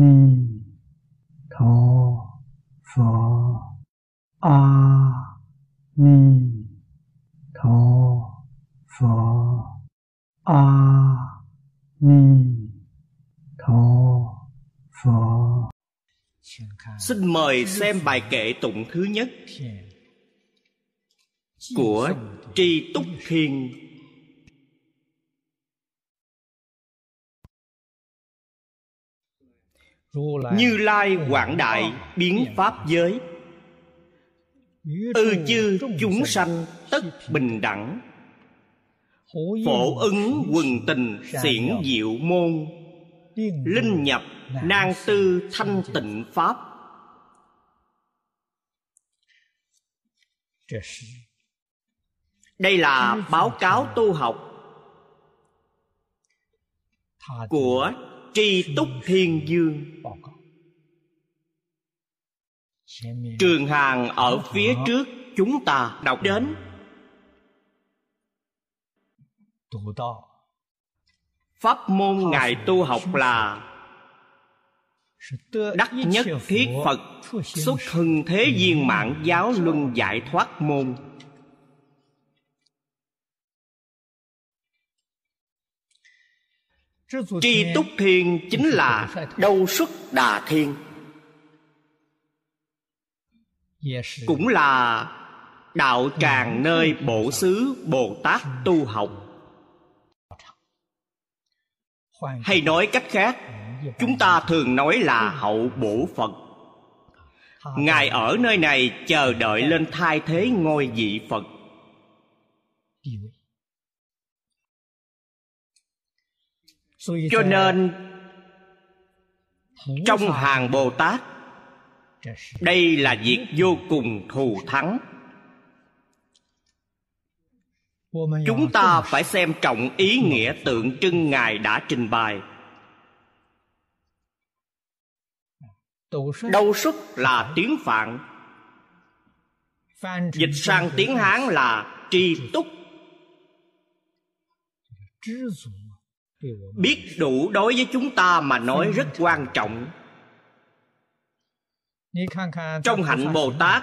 ni tho phở a ni tho phở a ni tho phở xin mời xem bài kệ tụng thứ nhất của tri túc thiên như lai quảng đại biến pháp giới. Ư chư chúng sanh tất bình đẳng. Phổ ứng quần tình xiển diệu môn. Linh nhập nang tư thanh tịnh pháp. Đây là báo cáo tu học của tri túc thiên dương. Trường hàng ở phía trước, chúng ta đọc đến. Pháp môn ngài tu học là đắc nhất thiết phật xuất hưng thế viên mạng giáo luân giải thoát môn. Tri túc thiên chính là đâu xuất đà thiên cũng là đạo tràng nơi bổ xứ bồ tát tu học. Hay nói cách khác, chúng ta thường nói là hậu bổ phật. Ngài ở nơi này chờ đợi lên thay thế ngôi vị phật. Cho nên trong hàng bồ tát đây là việc vô cùng thù thắng chúng ta phải xem trọng ý nghĩa tượng trưng ngài đã trình bày đâu xuất là tiếng phạn dịch sang tiếng hán là tri túc biết đủ đối với chúng ta mà nói rất quan trọng. Trong hạnh bồ tát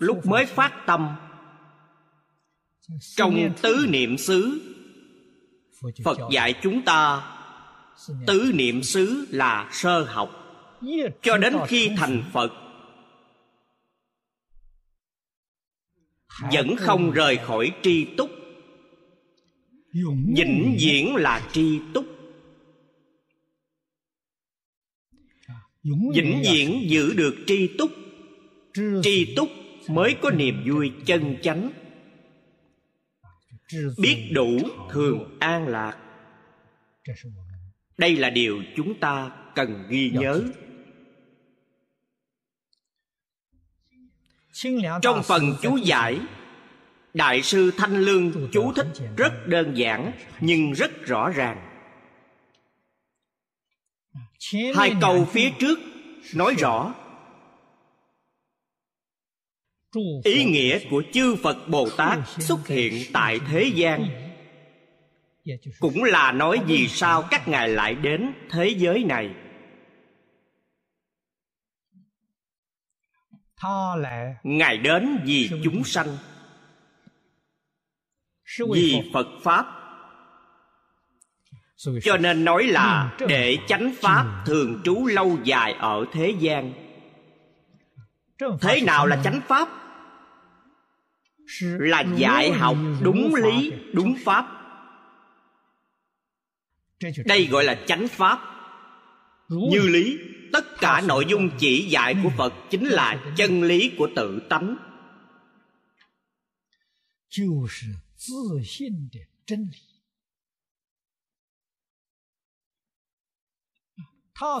lúc mới phát tâm trong tứ niệm xứ phật dạy chúng ta tứ niệm xứ là sơ học. Cho đến khi thành phật vẫn không rời khỏi tri túc vĩnh viễn là tri túc. Vĩnh viễn giữ được tri túc. Tri túc mới có niềm vui chân chánh. Biết đủ thường an lạc. Đây là điều chúng ta cần ghi nhớ. trong phần chú giải đại sư thanh lương chú thích rất đơn giản nhưng rất rõ ràng. Hai câu phía trước nói rõ ý nghĩa của chư phật bồ tát xuất hiện tại thế gian. Cũng là nói vì sao các ngài lại đến thế giới này. Ngài đến vì chúng sanh vì phật pháp. Cho nên nói là để chánh pháp thường trú lâu dài ở thế gian. Thế nào là chánh pháp? Là dạy học đúng lý đúng pháp. Đây gọi là chánh pháp. Như lý tất cả nội dung chỉ dạy của phật chính là chân lý của tự tánh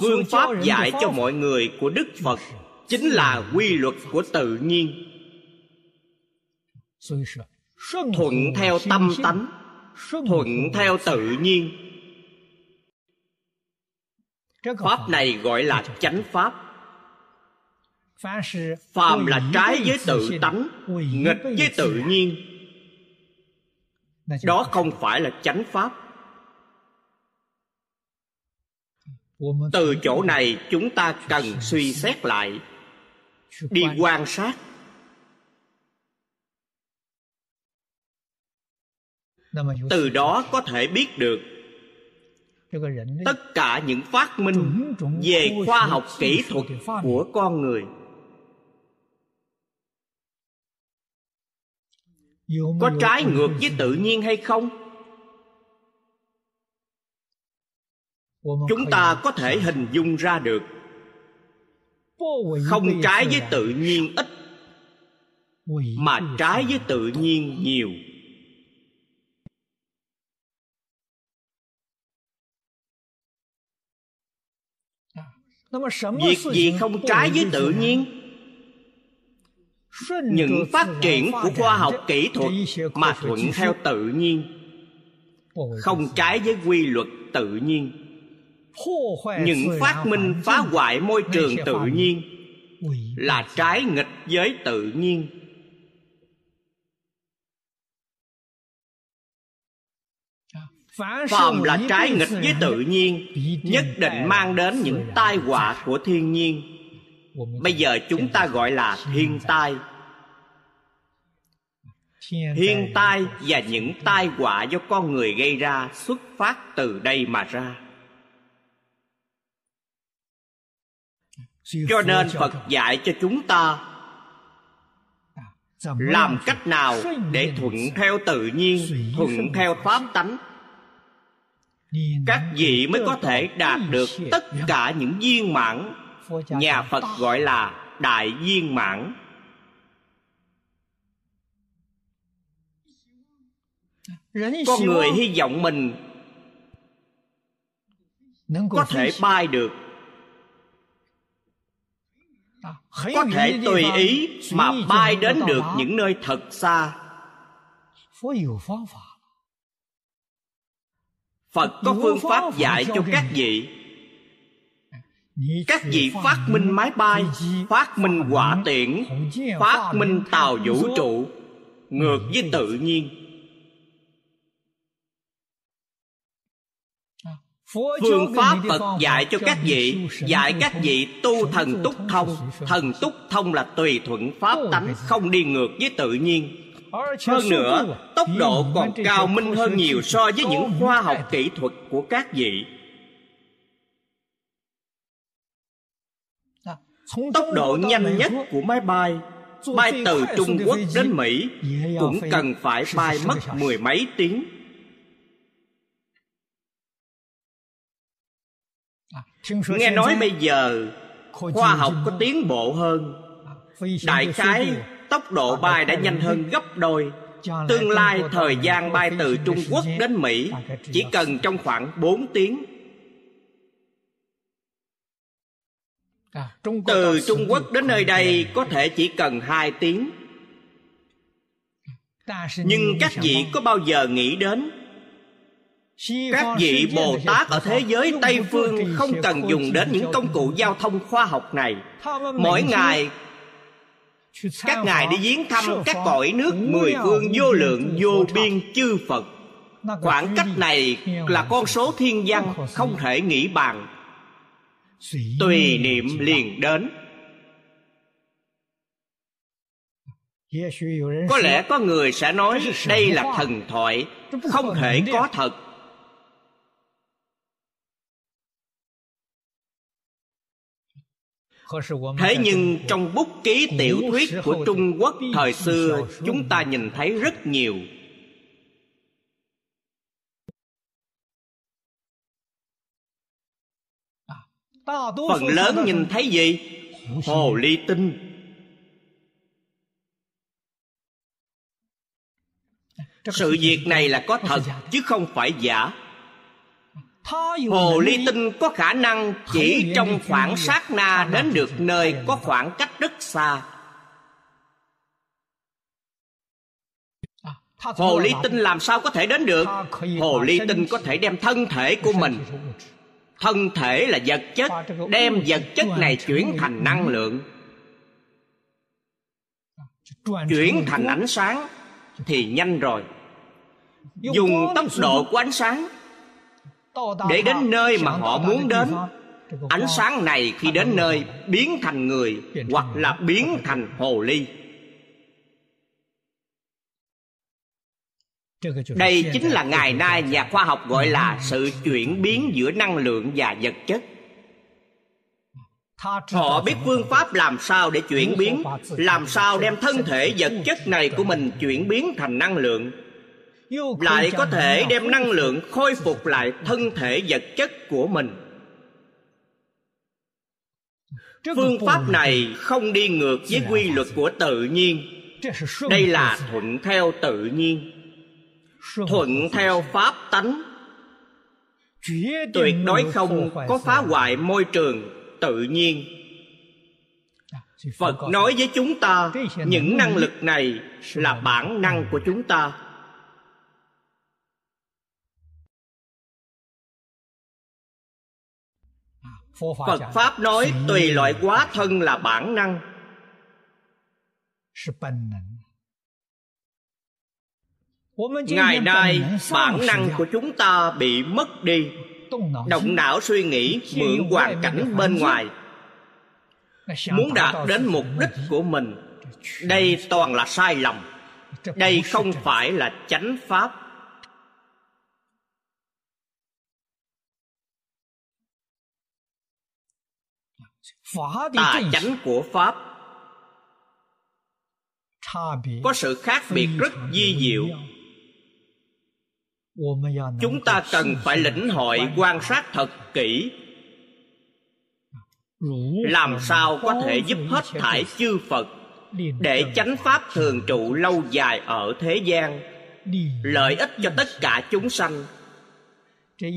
phương pháp dạy cho mọi người của đức phật chính là quy luật của tự nhiên. Thuận theo tâm tánh. Thuận theo tự nhiên. pháp này gọi là chánh pháp. Phàm là trái với tự tánh nghịch với tự nhiên đó không phải là chánh pháp. Từ chỗ này chúng ta cần suy xét lại. đi quan sát. Từ đó có thể biết được tất cả những phát minh về khoa học kỹ thuật của con người có trái ngược với tự nhiên hay không? Chúng ta có thể hình dung ra được. Không trái với tự nhiên ít, mà trái với tự nhiên nhiều. Việc gì không trái với tự nhiên? Những phát triển của khoa học kỹ thuật mà thuận theo tự nhiên không trái với quy luật tự nhiên. Những phát minh phá hoại môi trường tự nhiên là trái nghịch với tự nhiên. Phàm là trái nghịch với tự nhiên nhất định mang đến những tai họa của thiên nhiên bây giờ chúng ta gọi là thiên tai. Thiên tai và những tai họa do con người gây ra xuất phát từ đây mà ra. Cho nên phật dạy cho chúng ta làm cách nào để thuận theo tự nhiên thuận theo pháp tánh. Các vị mới có thể đạt được tất cả những viên mãn nhà phật. Gọi là đại viên mãn. Con người hy vọng mình có thể bay được. Có thể tùy ý mà bay đến được những nơi thật xa. Phật có phương pháp dạy cho các vị các vị phát minh máy bay, phát minh quả tiễn, phát minh tàu vũ trụ, ngược với tự nhiên. Phương pháp phật dạy cho các vị, dạy các vị tu thần túc thông. Thần túc thông là tùy thuận pháp tánh, không đi ngược với tự nhiên. Hơn nữa, tốc độ còn cao minh hơn nhiều so với những khoa học kỹ thuật của các vị. Tốc độ nhanh nhất của máy bay bay từ trung quốc đến mỹ cũng cần phải bay mất mười mấy tiếng. Nghe nói bây giờ khoa học có tiến bộ hơn. Đại khái tốc độ bay đã nhanh hơn gấp đôi. Tương lai thời gian bay từ trung quốc đến mỹ chỉ cần trong khoảng 4 tiếng từ trung quốc đến nơi đây có thể chỉ cần hai tiếng. Nhưng các vị có bao giờ nghĩ đến? Các vị bồ tát ở thế giới tây phương không cần dùng đến những công cụ giao thông khoa học này. Mỗi ngày các ngài đi viếng thăm các cõi nước mười phương vô lượng vô biên chư phật. Khoảng cách này là con số thiên văn không thể nghĩ bàn tùy niệm liền đến. Có lẽ có người sẽ nói đây là thần thoại không thể có thật. Thế nhưng trong bút ký tiểu thuyết của trung quốc thời xưa chúng ta nhìn thấy rất nhiều phần lớn nhìn thấy gì? Hồ ly tinh. Sự việc này là có thật chứ không phải giả. Hồ ly tinh có khả năng chỉ trong khoảng sát na đến được nơi có khoảng cách rất xa. Hồ ly tinh làm sao có thể đến được? hồ ly tinh có thể đem thân thể của mình thân thể là vật chất đem vật chất này chuyển thành năng lượng. Chuyển thành ánh sáng thì nhanh rồi. Dùng tốc độ của ánh sáng để đến nơi mà họ muốn đến. ánh sáng này khi đến nơi biến thành người hoặc là biến thành hồ ly đây chính là ngày nay nhà khoa học gọi là sự chuyển biến giữa năng lượng và vật chất. Họ biết phương pháp làm sao để chuyển biến làm sao đem thân thể vật chất này của mình chuyển biến thành năng lượng. Lại có thể đem năng lượng khôi phục lại thân thể vật chất của mình. Phương pháp này không đi ngược với quy luật của tự nhiên. Đây là thuận theo tự nhiên thuận theo pháp tánh. Tuyệt đối không có phá hoại môi trường tự nhiên. Phật nói với chúng ta những năng lực này là bản năng của chúng ta. Phật pháp nói tùy loại quá thân là bản năng ngày nay bản năng của chúng ta bị mất đi. Động não suy nghĩ mượn hoàn cảnh bên ngoài. Muốn đạt đến mục đích của mình đây toàn là sai lầm. Đây không phải là chánh pháp. Tà chánh của pháp. Có sự khác biệt rất di diệu chúng ta cần phải lĩnh hội quan sát thật kỹ. Làm sao có thể giúp hết thải chư phật để chánh pháp thường trụ lâu dài ở thế gian? Lợi ích cho tất cả chúng sanh.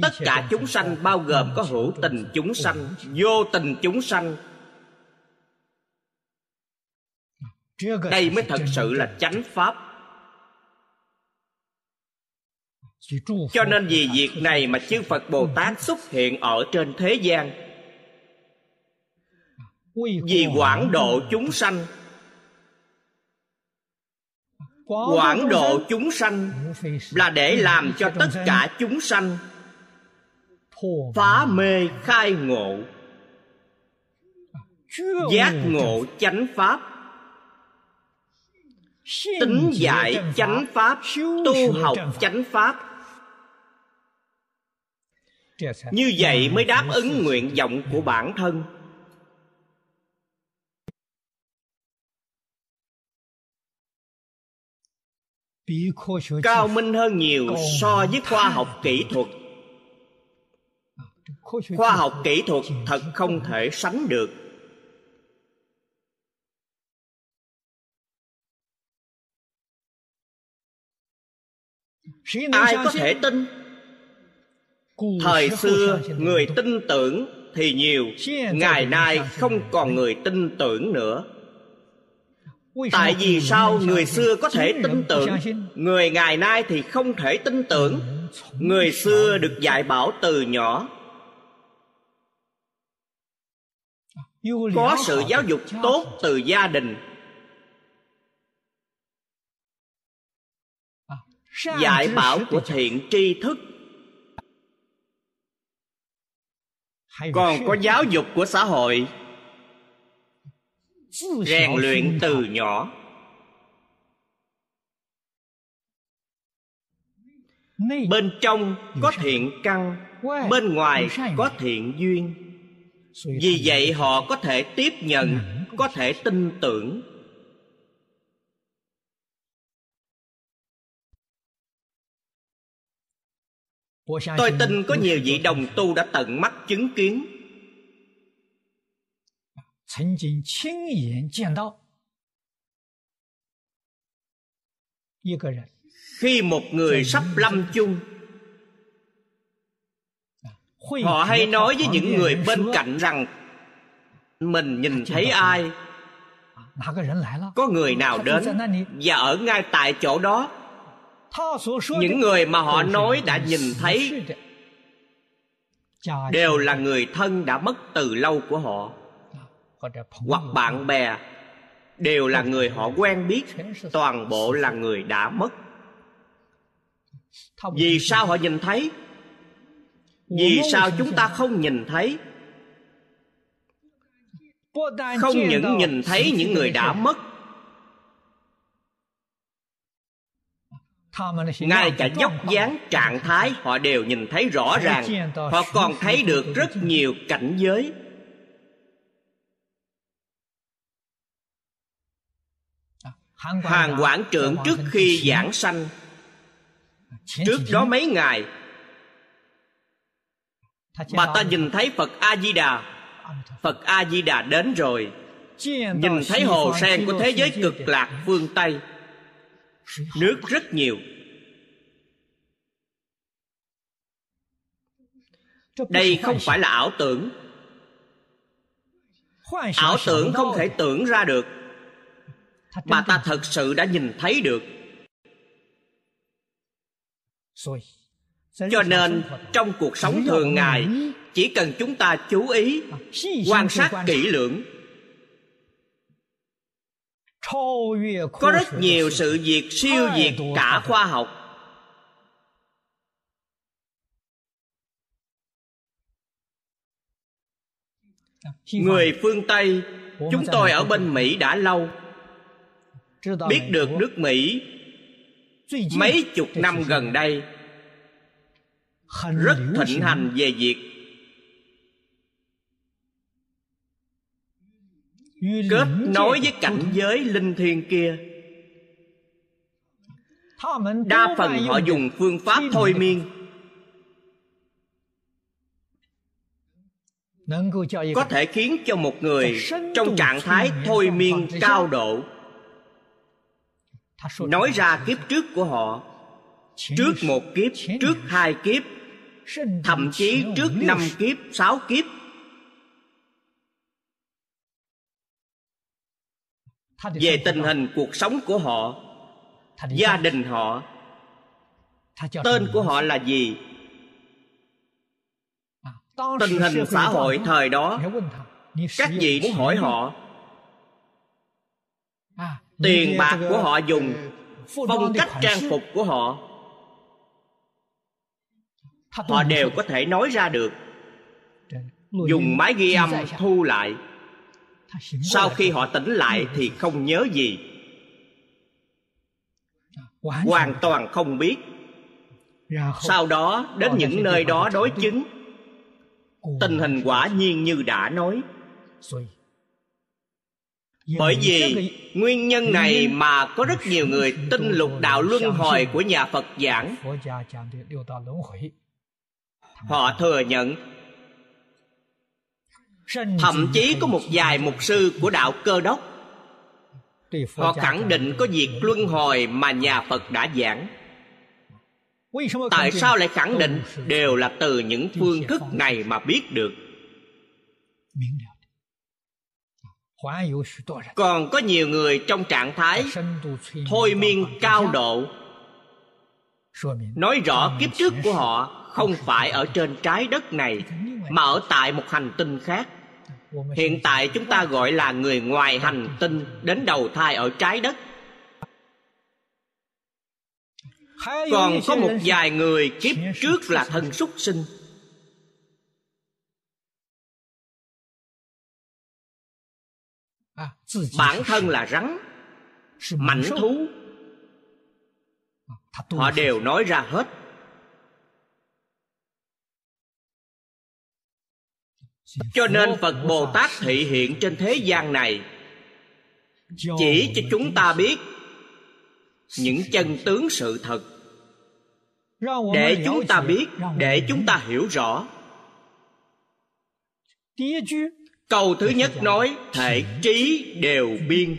Tất cả chúng sanh bao gồm có hữu tình chúng sanh, vô tình chúng sanh. Đây mới thật sự là chánh pháp. Cho nên vì việc này mà chư phật bồ tát xuất hiện ở trên thế gian. Vì quảng độ chúng sanh. Quảng độ chúng sanh là để làm cho tất cả chúng sanh phá mê khai ngộ. Giác ngộ chánh pháp. tính dạy chánh pháp. tu học chánh pháp như vậy mới đáp ứng nguyện vọng của bản thân. Cao minh hơn nhiều so với khoa học kỹ thuật. Khoa học kỹ thuật thật không thể sánh được. Ai có thể tin thời xưa người tin tưởng thì nhiều ngày nay không còn người tin tưởng nữa. Tại vì sao người xưa có thể tin tưởng người ngày nay thì không thể tin tưởng. Người xưa được dạy bảo từ nhỏ. Có sự giáo dục tốt từ gia đình. Dạy bảo của thiện tri thức còn có giáo dục của xã hội. Rèn luyện từ nhỏ. Bên trong có thiện căn bên ngoài có thiện duyên. Vì vậy họ có thể tiếp nhận có thể tin tưởng tôi tin có nhiều vị đồng tu đã tận mắt chứng kiến. Khi một người sắp lâm chung họ hay nói với những người bên cạnh rằng mình nhìn thấy ai? Có người nào đến và ở ngay tại chỗ đó những người mà họ nói đã nhìn thấy đều là người thân đã mất từ lâu của họ. Hoặc bạn bè đều là người họ quen biết. toàn bộ là người đã mất. Vì sao họ nhìn thấy? Vì sao chúng ta không nhìn thấy? Không những nhìn thấy những người đã mất ngay cả dốc dáng trạng thái họ đều nhìn thấy rõ ràng. Họ còn thấy được rất nhiều cảnh giới. Hàng quản trưởng trước khi giảng sanh. Trước đó mấy ngày bà ta nhìn thấy phật a di đà phật. A di đà đến rồi. Nhìn thấy hồ sen của thế giới cực lạc phương tây nước rất nhiều. Đây không phải là ảo tưởng. Ảo tưởng không thể tưởng ra được bà ta thật sự đã nhìn thấy được. Cho nên trong cuộc sống thường ngày chỉ cần chúng ta chú ý quan sát kỹ lưỡng có rất nhiều sự việc siêu việt cả khoa học。Người phương tây chúng tôi ở bên mỹ đã lâu. biết được nước mỹ mấy chục năm gần đây rất thịnh hành về việc kết nối với cảnh giới linh thiêng kia. Đa phần họ dùng phương pháp thôi miên. Có thể khiến cho một người trong trạng thái thôi miên cao độ. Nói ra kiếp trước của họ. Trước một kiếp trước hai kiếp thậm chí trước năm kiếp sáu kiếp về tình hình cuộc sống của họ gia đình họ tên của họ là gì? Tình hình xã hội thời đó các vị muốn hỏi họ. Tiền bạc của họ dùng phong cách trang phục của họ. Họ đều có thể nói ra được. Dùng máy ghi âm thu lại sau khi họ tỉnh lại thì không nhớ gì. Hoàn toàn không biết. Sau đó, đến những nơi đó đối chứng, tình hình quả nhiên như đã nói. Bởi vì nguyên nhân này mà có rất nhiều người tin lục đạo luân hồi của nhà phật giảng. Họ thừa nhận thậm chí có một vài mục sư của đạo cơ đốc. Họ khẳng định có việc luân hồi mà nhà phật đã giảng. Tại sao lại khẳng định? đều là từ những phương thức này mà biết được. còn có nhiều người trong trạng thái thôi miên cao độ. Nói rõ kiếp trước của họ không phải ở trên trái đất này, mà ở tại một hành tinh khác. Hiện tại chúng ta gọi là người ngoài hành tinh đến đầu thai ở trái đất. Còn có một vài người kiếp trước là thân súc sinh. Bản thân là rắn, mảnh thú. Họ đều nói ra hết. Cho nên phật bồ tát thị hiện trên thế gian này. Chỉ cho chúng ta biết những chân tướng sự thật. Để chúng ta biết, để chúng ta hiểu rõ. Câu thứ nhất nói, thể trí đều biên.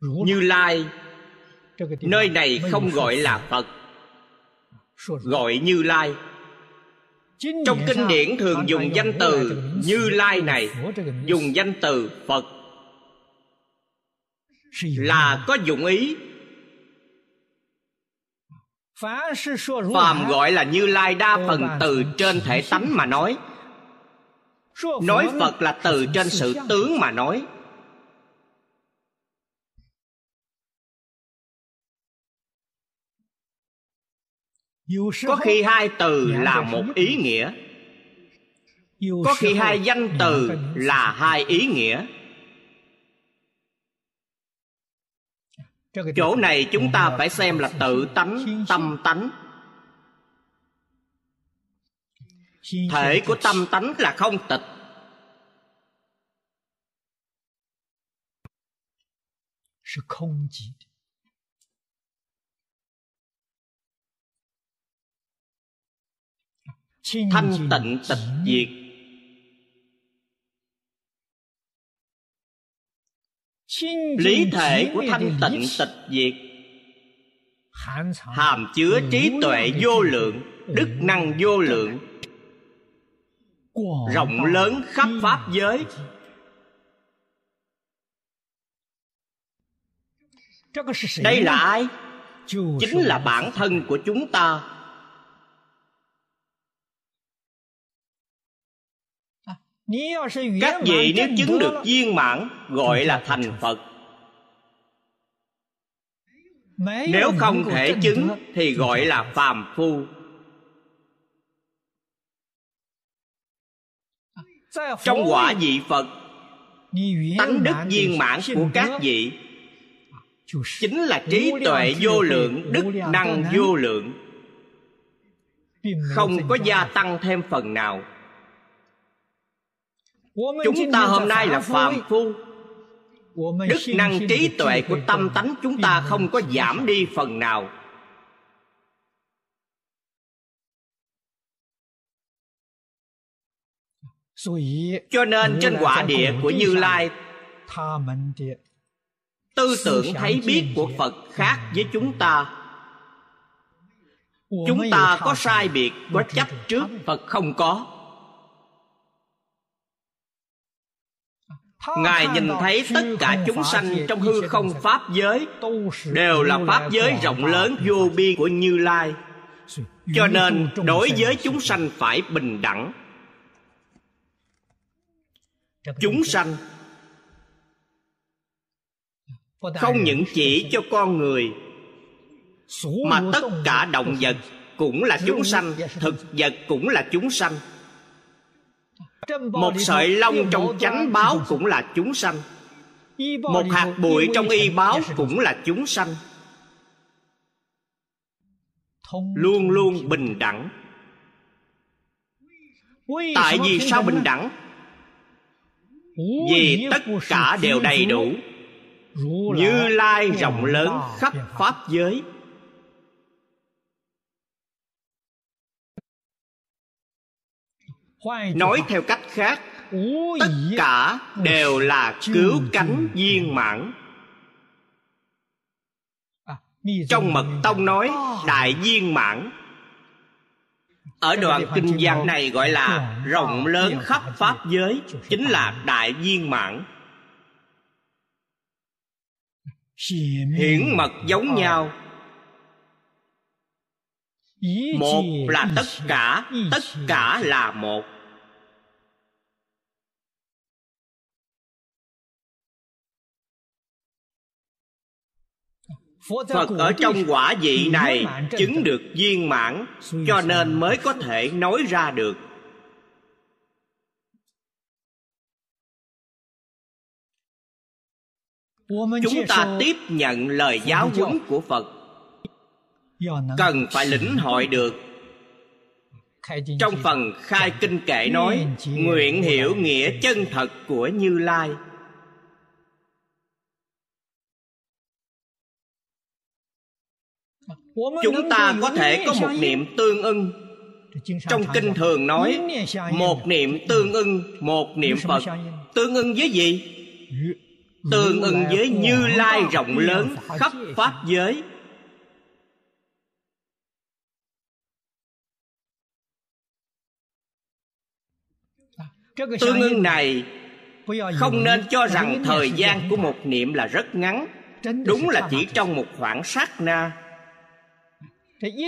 Như lai, nơi này không gọi là phật gọi như lai. Trong kinh điển thường dùng danh từ như lai này dùng danh từ phật. Là có dụng ý. Phàm gọi là như lai đa phần từ trên thể tánh mà nói. Nói phật là từ trên sự tướng mà nói có khi hai từ là một ý nghĩa. Có khi hai danh từ là hai ý nghĩa. Chỗ này chúng ta phải xem là tự tánh tâm tánh. Thể của tâm tánh là không tịch thanh tịnh tịch diệt. Lý thể của thanh tịnh tịch diệt. Hàm chứa trí tuệ vô lượng đức năng vô lượng. Rộng lớn khắp pháp giới. Đây là ai? chính là bản thân của chúng ta các vị nếu chứng được viên mãn gọi là thành phật. Nếu không thể chứng thì gọi là phàm phu. Trong quả vị phật tánh đức viên mãn của các vị chính là trí tuệ vô lượng đức năng vô lượng. Không có gia tăng thêm phần nào chúng ta hôm nay là phàm phu. Đức năng trí tuệ của tâm tánh chúng ta không có giảm đi phần nào. Cho nên trên quả địa của như lai tư tưởng thấy biết của phật khác với chúng ta. Chúng ta có sai biệt có chấp trước phật không có ngài nhìn thấy tất cả chúng sanh trong hư không pháp giới đều là pháp giới rộng lớn vô biên của như lai. Cho nên đối với chúng sanh phải bình đẳng. Chúng sanh không những chỉ cho con người mà tất cả động vật cũng là chúng sanh thực vật cũng là chúng sanh một sợi lông trong chánh báo cũng là chúng sanh. Một hạt bụi trong y báo cũng là chúng sanh. Luôn luôn bình đẳng. Tại vì sao bình đẳng? Vì tất cả đều đầy đủ. như lai rộng lớn khắp pháp giới nói theo cách khác tất cả đều là cứu cánh viên mãn. Trong mật tông nói đại viên mãn. Ở đoạn kinh văn này gọi là rộng lớn khắp pháp giới chính là đại viên mãn. Hiển mật giống nhau. Một là tất cả tất cả là một phật ở trong quả vị này chứng được viên mãn, cho nên mới có thể nói ra được. Chúng ta tiếp nhận lời giáo huấn của phật. Cần phải lĩnh hội được. Trong phần khai kinh kệ nói, nguyện hiểu nghĩa chân thật của như lai. Chúng ta có thể có một niệm tương ưng. Trong kinh thường nói một niệm tương ưng một niệm phật. Tương ưng với gì? Tương ưng với như lai rộng lớn khắp pháp giới. Tương ưng này không nên cho rằng thời gian của một niệm là rất ngắn. Đúng là chỉ trong một khoảng sát na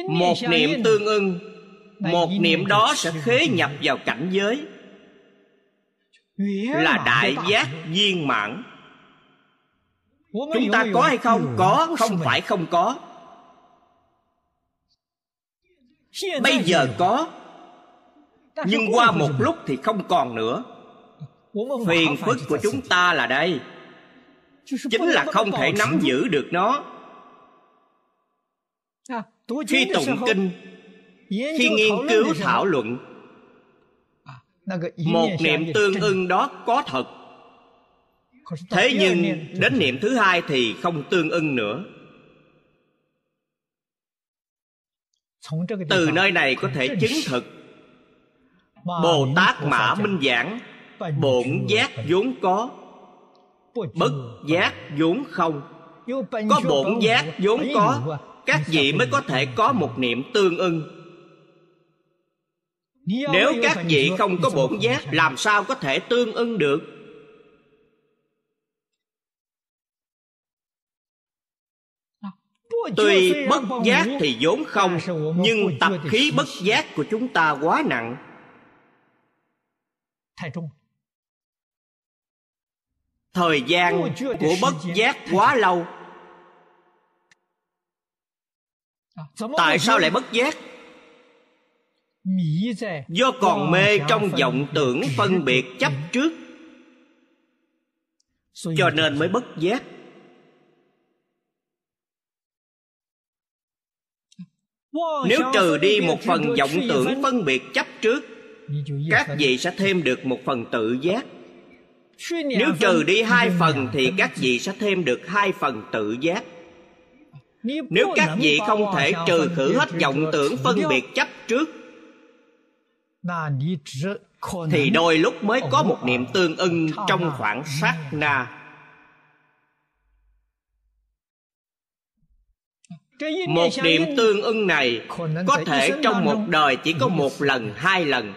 một niệm tương ưng một niệm đó sẽ khế nhập vào cảnh giới. Là đại giác viên mãn. Chúng ta có hay không? có không phải không có. Bây giờ có nhưng qua một lúc thì không còn nữa. Phiền phức của chúng ta là đây. Chính là không thể nắm giữ được nó khi tụng kinh khi nghiên cứu thảo luận một niệm tương ưng đó có thật. Thế nhưng đến niệm thứ hai thì không tương ưng nữa. Từ nơi này có thể chứng thực. Bồ tát mã minh giảng bổn giác vốn có bất giác vốn không. Có bổn giác vốn có các vị mới có thể có một niệm tương ưng. Nếu các vị không có bổn giác, làm sao có thể tương ưng được? Tuy bất giác thì vốn không, nhưng tập khí bất giác của chúng ta quá nặng. Thời gian của bất giác quá lâu. Tại sao lại bất giác? Do còn mê trong vọng tưởng phân biệt chấp trước. Cho nên mới bất giác. Nếu trừ đi một phần vọng tưởng phân? biệt chấp trước các vị sẽ thêm được một phần tự giác. Nếu trừ đi hai phần thì các vị sẽ thêm được hai phần tự giác nếu các vị không thể trừ khử hết vọng tưởng phân biệt chấp trước thì đôi lúc mới có một niệm tương ưng trong khoảng sát na. Một niệm tương ưng này có thể trong một đời chỉ có một lần hai lần.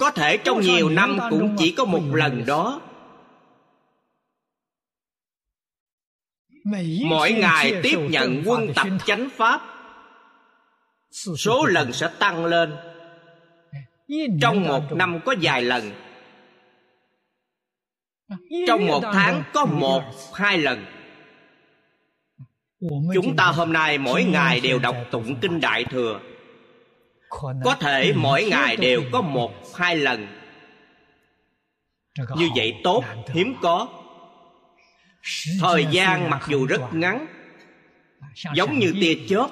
Có thể trong nhiều năm cũng chỉ có một lần đó mỗi ngày tiếp nhận quân tập chánh pháp. Số lần sẽ tăng lên. Trong một năm có vài lần. Trong một tháng có một hai lần. Chúng ta hôm nay mỗi ngày đều đọc tụng kinh đại thừa. Có thể mỗi ngày đều có một hai lần. Như vậy tốt hiếm có thời gian mặc dù rất ngắn, giống như tia chớp.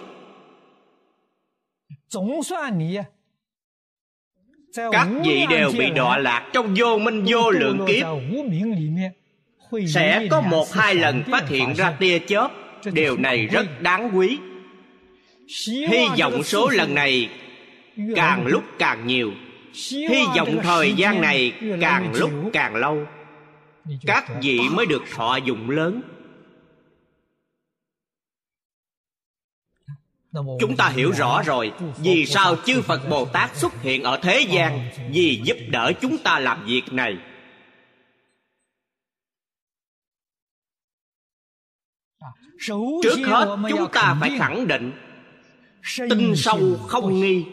Các vị đều bị đọa lạc trong vô minh, vô lượng kiếp. Sẽ có một hai lần phát hiện ra tia chớp. Điều này rất đáng quý. Hy vọng số lần này càng lúc càng nhiều. Hy vọng thời gian này càng lúc càng lâu các vị mới được thọ dụng lớn. Chúng ta hiểu rõ rồi. Vì sao chư phật bồ tát xuất hiện ở thế gian vì giúp đỡ chúng ta làm việc này? Trước hết chúng ta phải khẳng định tinh sâu không nghi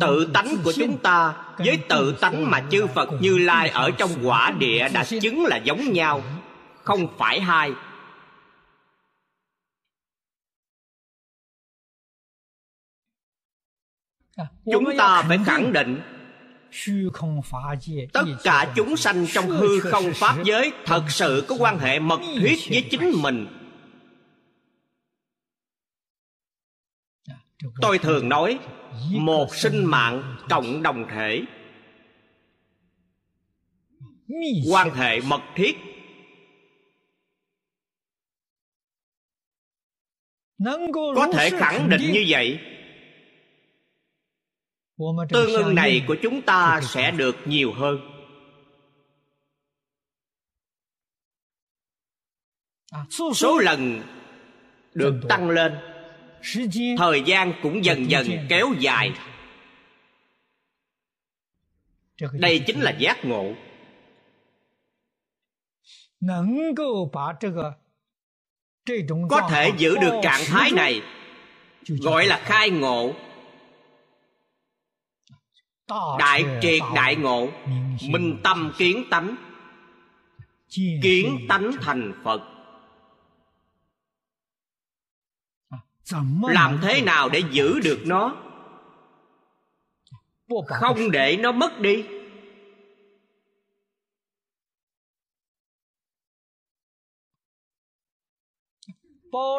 tự tánh của chúng ta với tự tánh mà chư phật như lai ở trong quả địa đã chứng là giống nhau. không phải hai. Chúng ta phải khẳng định tất cả chúng sanh trong hư không pháp giới thật sự có quan hệ mật thiết với chính mình. tôi thường nói một sinh mạng cộng đồng thể. Quan hệ mật thiết. Có thể khẳng định như vậy. Tương ưng này của chúng ta sẽ được nhiều hơn. Số lần được tăng lên thời gian cũng dần dần kéo dài. Đây chính là giác ngộ. Có thể giữ được trạng thái này gọi là khai ngộ. Đại triệt đại ngộ minh tâm kiến tánh. Kiến tánh thành phật làm thế nào để giữ được nó? Không để nó mất đi.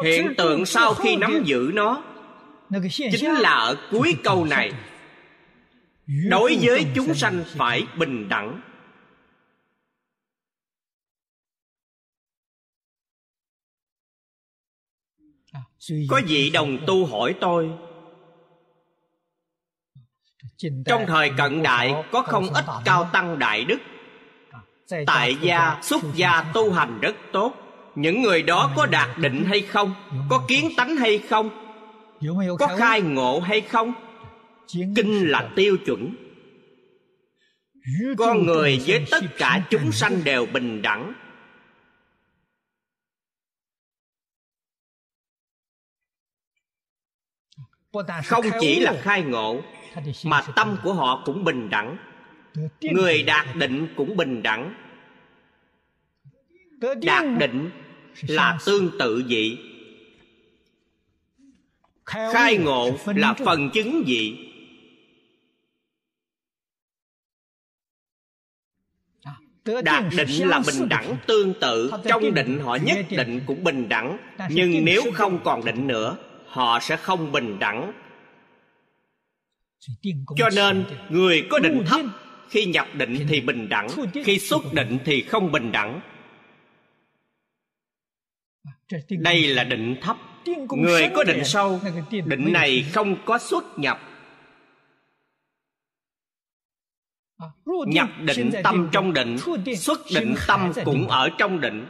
Hiện tượng sau khi nắm giữ nó chính là ở cuối câu này. Đối với chúng sanh phải bình đẳng có vị đồng tu hỏi tôi. Trong thời cận đại có không ít cao tăng đại đức. Tại gia xuất gia tu hành rất tốt. Những người đó có đạt định hay không? Có kiến tánh hay không? Có khai ngộ hay không? Kinh là tiêu chuẩn. Con người với tất cả chúng sanh đều bình đẳng không chỉ là khai ngộ mà tâm của họ cũng bình đẳng. Người đạt định cũng bình đẳng. Đạt định là tương tự vị. Khai ngộ là phần chứng vị. Đạt định là bình đẳng tương tự. Trong định họ nhất định cũng bình đẳng nhưng nếu không còn định nữa họ sẽ không bình đẳng. Cho nên người có định thấp khi nhập định thì bình đẳng khi xuất định thì không bình đẳng. Đây là định thấp. Người có định sâu định này không có xuất nhập. Nhập định tâm trong định xuất định tâm cũng ở trong định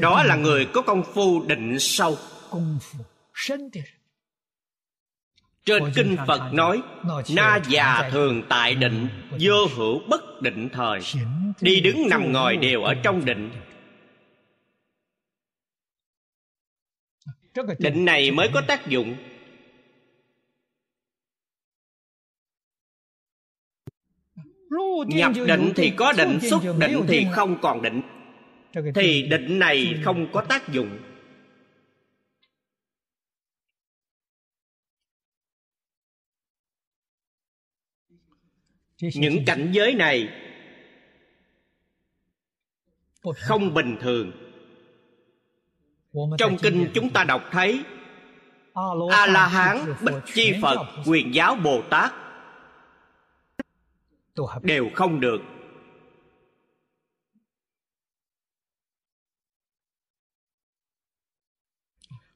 đó là người. có công phu định sâu. Trên kinh phật nói na già thường tại định vô hữu bất định thời. Đi đứng nằm ngồi đều ở trong định. Định này mới có tác dụng. Nhập định thì có định xuất định thì không còn định thì định này không có tác dụng. Những cảnh giới này không bình thường. Trong kinh chúng ta đọc thấy a la hán bích chi phật quyền giáo bồ tát. Đều không được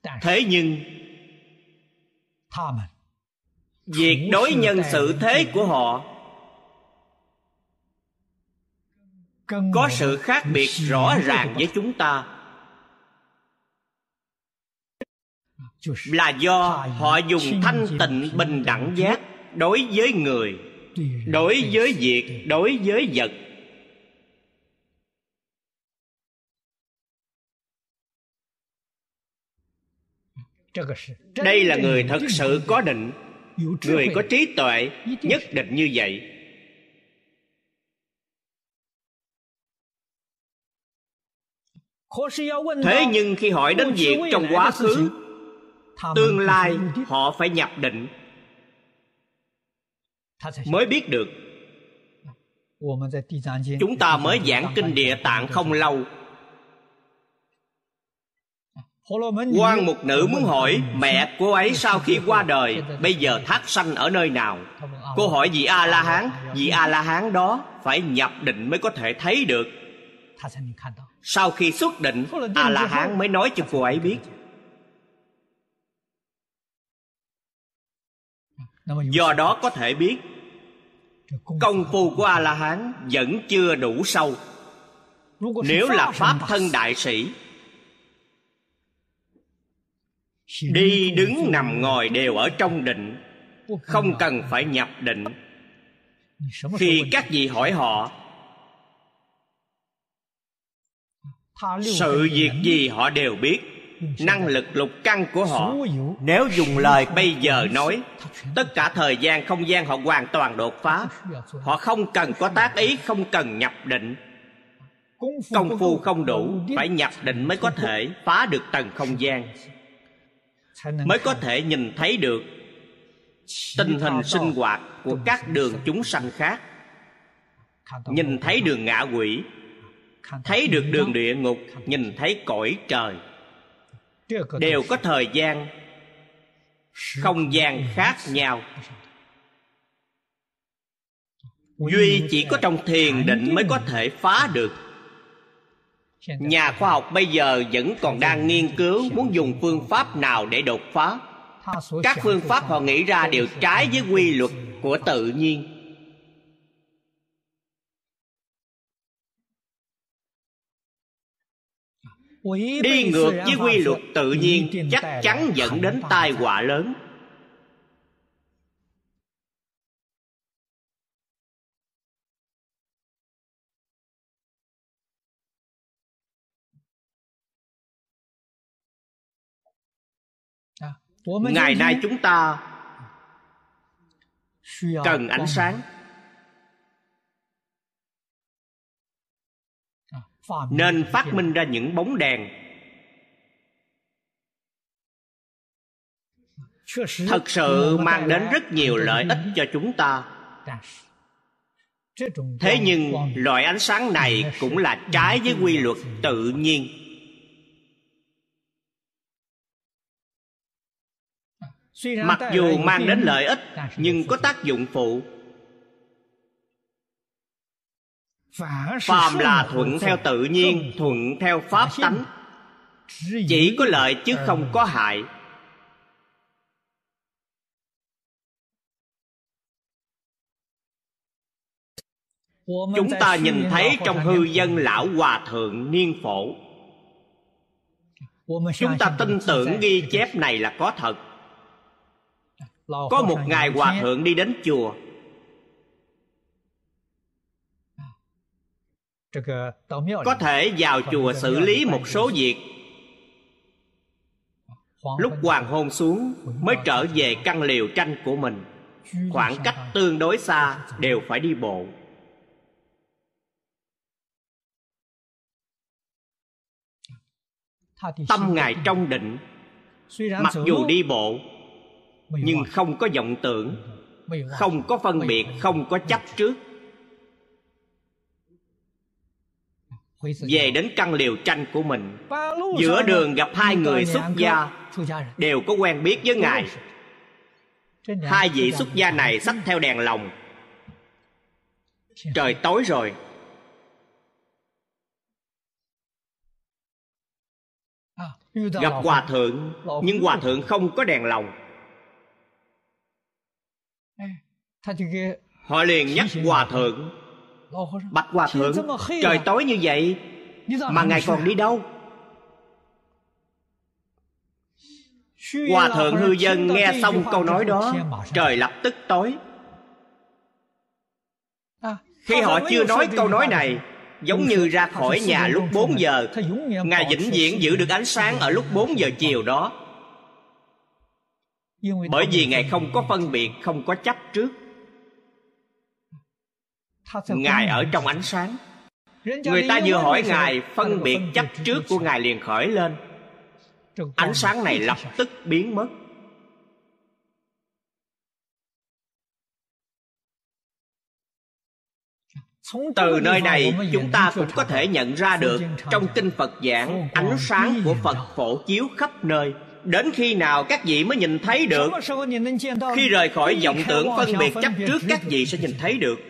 thế nhưng việc đối nhân xử thế của họ có sự khác biệt rõ ràng với chúng ta. Là do họ dùng thanh tịnh bình đẳng giác đối với người đối với việc đối với vật đây là người thật sự có định. Người có trí tuệ nhất định như vậy. Thế nhưng khi hỏi đến việc trong quá khứ tương lai họ phải nhập định. Mới biết được. Chúng ta mới giảng kinh địa tạng không lâu quan một nữ muốn hỏi mẹ cô ấy sau khi qua đời bây giờ thác sanh ở nơi nào? Cô hỏi vị a la hán vị a la hán đó phải nhập định mới có thể thấy được. Sau khi xuất định a la hán mới nói cho cô ấy biết. Do đó có thể biết công phu của a la hán vẫn chưa đủ sâu. Nếu là pháp thân đại sĩ đi đứng nằm ngồi đều ở trong định. Không cần phải nhập định. Khi các vị hỏi họ sự việc gì họ đều biết. Năng lực lục căn của họ. Nếu dùng lời bây giờ nói tất cả thời gian không gian họ hoàn toàn đột phá. Họ không cần có tác ý không cần nhập định. Công phu không đủ phải nhập định mới có thể phá được tầng không gian mới có thể nhìn thấy được tình hình sinh hoạt của các đường chúng sanh khác. Nhìn thấy đường ngạ quỷ thấy được đường địa ngục nhìn thấy cõi trời. Đều có thời gian không gian khác nhau. duy chỉ có trong thiền định mới có thể phá được nhà khoa học bây giờ vẫn còn đang nghiên cứu muốn dùng phương pháp nào để đột phá. Các phương pháp họ nghĩ ra đều trái với quy luật của tự nhiên. Đi ngược với quy luật tự nhiên chắc chắn dẫn đến tai họa lớn ngày nay chúng ta cần ánh sáng. Nên phát minh ra những bóng đèn. Thật sự mang đến rất nhiều lợi ích cho chúng ta. Thế nhưng loại ánh sáng này cũng là trái với quy luật tự nhiên mặc dù mang đến lợi ích nhưng có tác dụng phụ. Phàm là thuận theo tự nhiên thuận theo pháp tánh. chỉ có lợi chứ không có hại. Chúng ta nhìn thấy trong hư dân lão hòa thượng niên phổ. Chúng ta tin tưởng ghi chép này là có thật có một ngài hòa thượng đi đến chùa. Có thể vào chùa xử lý một số việc. Lúc hoàng hôn xuống mới trở về căn liều tranh của mình. Khoảng cách tương đối xa đều phải đi bộ. Tâm ngài trong định mặc dù đi bộ nhưng không có vọng tưởng không có phân biệt không có chấp trước. Về đến căn liều tranh của mình giữa đường gặp hai người xuất gia đều có quen biết với ngài. hai vị xuất gia này xách theo đèn lồng. Trời tối rồi. Gặp hòa thượng nhưng hòa thượng không có đèn lồng họ liền nhắc hòa thượng. Bạch hòa thượng trời tối như vậy mà ngài còn đi đâu? Hòa thượng hư dân nghe xong câu nói đó trời lập tức tối. Khi họ chưa nói câu nói này giống như ra khỏi nhà lúc 4 giờ. Ngài vĩnh viễn giữ được ánh sáng ở lúc 4 giờ chiều đó. Bởi vì ngài không có phân biệt không có chấp trước ngài ở trong ánh sáng. Người ta vừa hỏi ngài phân biệt chấp trước của ngài liền khởi lên. Ánh sáng này lập tức biến mất. Từ nơi này chúng ta cũng có thể nhận ra được trong kinh phật. Giảng ánh sáng của phật phổ chiếu khắp nơi. Đến khi nào các vị mới nhìn thấy được? Khi rời khỏi vọng tưởng phân biệt chấp trước các vị sẽ nhìn thấy được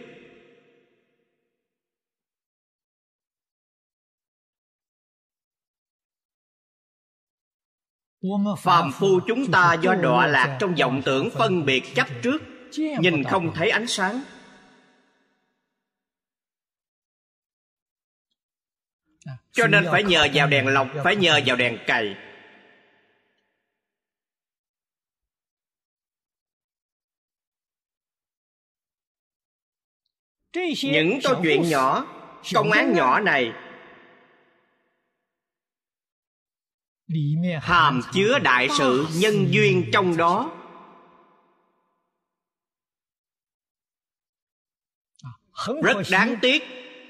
phàm phu chúng ta do đọa lạc trong vọng tưởng phân biệt chấp trước, nhìn không thấy ánh sáng. Cho nên phải nhờ vào đèn lọc, phải nhờ vào đèn cày. Những câu chuyện nhỏ, công án nhỏ này hàm chứa đại sự nhân duyên trong đó. Rất đáng tiếc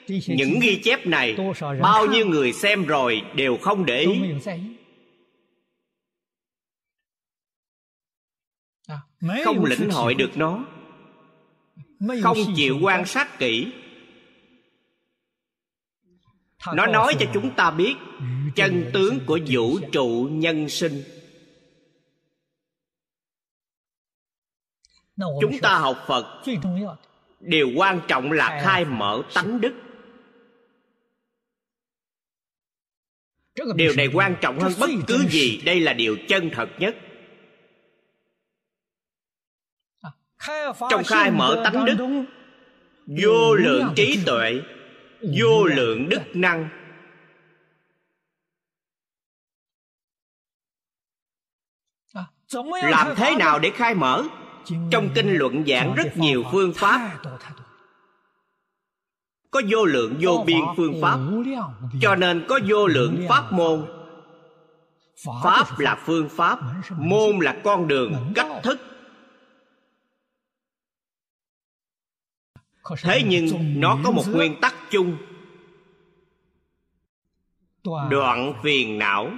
những ghi chép này bao nhiêu người xem rồi đều không để ý. Không lĩnh hội được nó. Không chịu quan sát kỹ nó nói cho chúng ta biết chân tướng của vũ trụ nhân sinh. Chúng ta học phật. Điều quan trọng là khai mở tánh đức. Điều này quan trọng hơn bất cứ gì. Đây là điều chân thật nhất. Trong khai mở tánh đức vô lượng trí tuệ vô lượng đức năng. Làm thế nào để khai mở? Trong kinh luận giảng rất nhiều phương pháp. Có vô lượng vô biên phương pháp. Cho nên có vô lượng pháp môn. Pháp là phương pháp. môn là con đường cách thức. Thế nhưng nó có một nguyên tắc chung. Đoạn phiền não.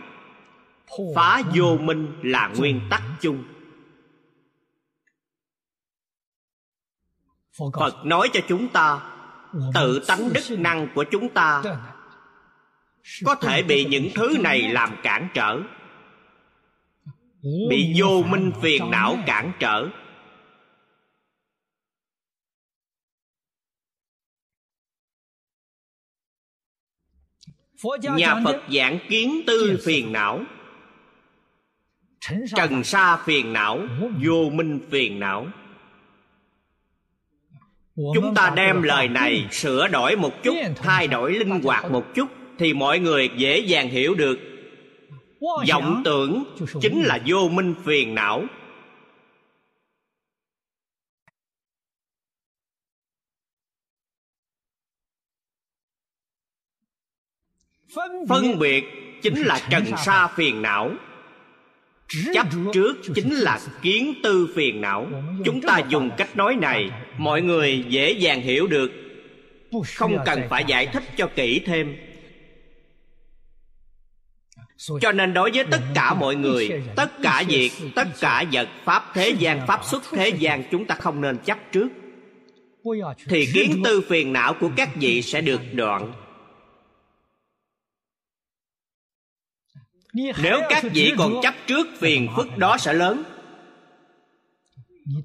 Phá vô minh là nguyên tắc chung. Phật nói cho chúng ta tự tánh đức năng của chúng ta có thể bị những thứ này làm cản trở. Bị vô minh phiền não cản trở nhà phật giảng kiến tư phiền não. Trần sa phiền não vô minh phiền não. Chúng ta đem lời này sửa đổi một chút thay đổi linh hoạt một chút thì mọi người dễ dàng hiểu được. Vọng tưởng chính là vô minh phiền não phân biệt chính là trần sa phiền não. Chấp trước chính là kiến tư phiền não. Chúng ta dùng cách nói này mọi người dễ dàng hiểu được. Không cần phải giải thích cho kỹ thêm. Cho nên đối với tất cả mọi người tất cả việc tất cả vật pháp thế gian pháp xuất thế gian chúng ta không nên chấp trước. Thì kiến tư phiền não của các vị sẽ được đoạn nếu các vị còn chấp trước phiền phức đó sẽ lớn.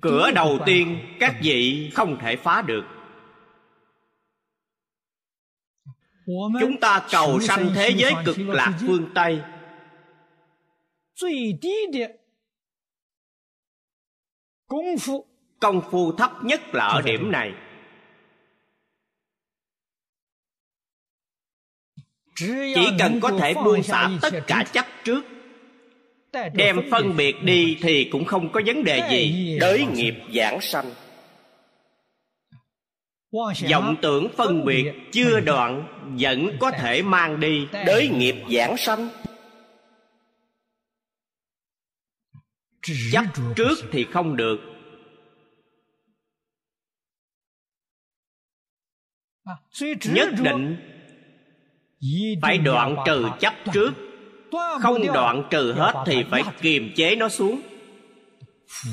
Cửa đầu tiên các vị không thể phá được. Chúng ta cầu sanh thế giới cực lạc phương tây. Công phu. Thấp nhất là ở điểm này chỉ cần có thể buông xả tất cả chấp trước đem phân biệt đi thì cũng không có vấn đề gì. đới nghiệp giảng sanh. Vọng tưởng phân biệt chưa đoạn vẫn có thể mang đi. Đới nghiệp giảng sanh. Chấp trước thì không được. Nhất định phải đoạn trừ chấp trước. không đoạn trừ hết thì phải kiềm chế nó xuống.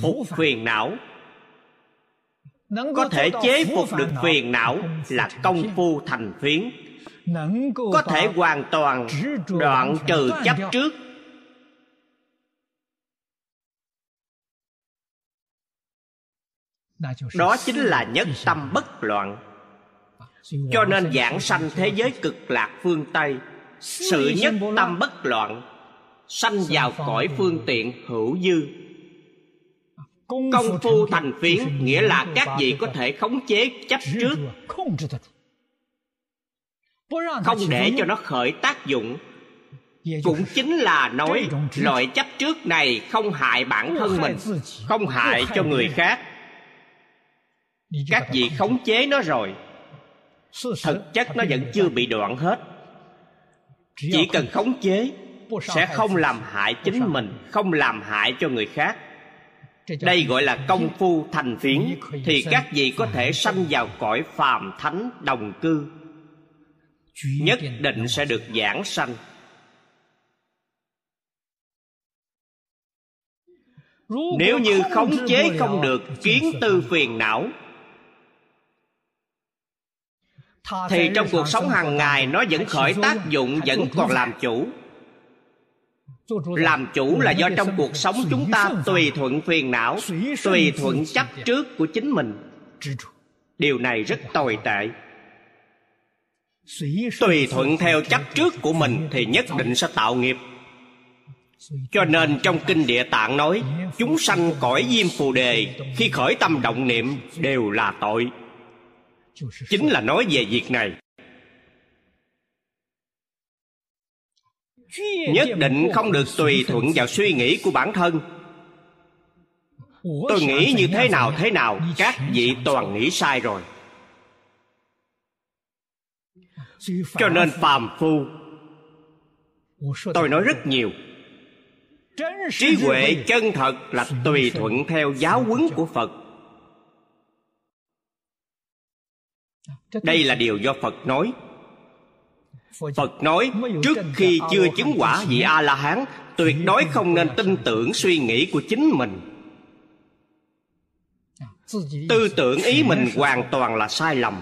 Phục phiền não. Có thể chế phục được phiền não là công phu thành phiến. Có thể hoàn toàn đoạn trừ chấp trước. Đó chính là nhất tâm bất loạn cho nên giảng sanh thế giới cực lạc phương tây sự nhất tâm bất loạn sanh vào cõi phương tiện hữu dư. Công phu thành phiến nghĩa là các vị có thể khống chế chấp trước. không để cho nó khởi tác dụng. Cũng chính là nói loại chấp trước này không hại bản thân mình không hại cho người khác. các vị khống chế nó rồi thực chất nó vẫn chưa bị đoạn hết chỉ cần khống chế sẽ không làm hại chính mình không làm hại cho người khác đây gọi là công phu thành phiến thì các vị có thể sanh vào cõi phàm thánh đồng cư nhất định sẽ được giảng sanh nếu như khống chế không được kiến tư phiền não thì trong cuộc sống hàng ngày nó vẫn khởi tác dụng vẫn còn làm chủ. Làm chủ là do trong cuộc sống chúng ta tùy thuận phiền não tùy thuận chấp trước của chính mình. Điều này rất tồi tệ. Tùy thuận theo chấp trước của mình thì nhất định sẽ tạo nghiệp. Cho nên trong kinh địa tạng nói chúng sanh cõi diêm phù đề khi khởi tâm động niệm đều là tội chính là nói về việc này. nhất định không được tùy thuận vào suy nghĩ của bản thân. tôi nghĩ như thế nào thế nào các vị toàn nghĩ sai rồi. cho nên phàm phu tôi nói rất nhiều. trí huệ chân thật là tùy thuận theo giáo huấn của phật đây là điều do phật nói. Phật nói trước khi chưa chứng quả vị a la hán tuyệt đối không nên tin tưởng suy nghĩ của chính mình. Tư tưởng ý mình hoàn toàn là sai lầm.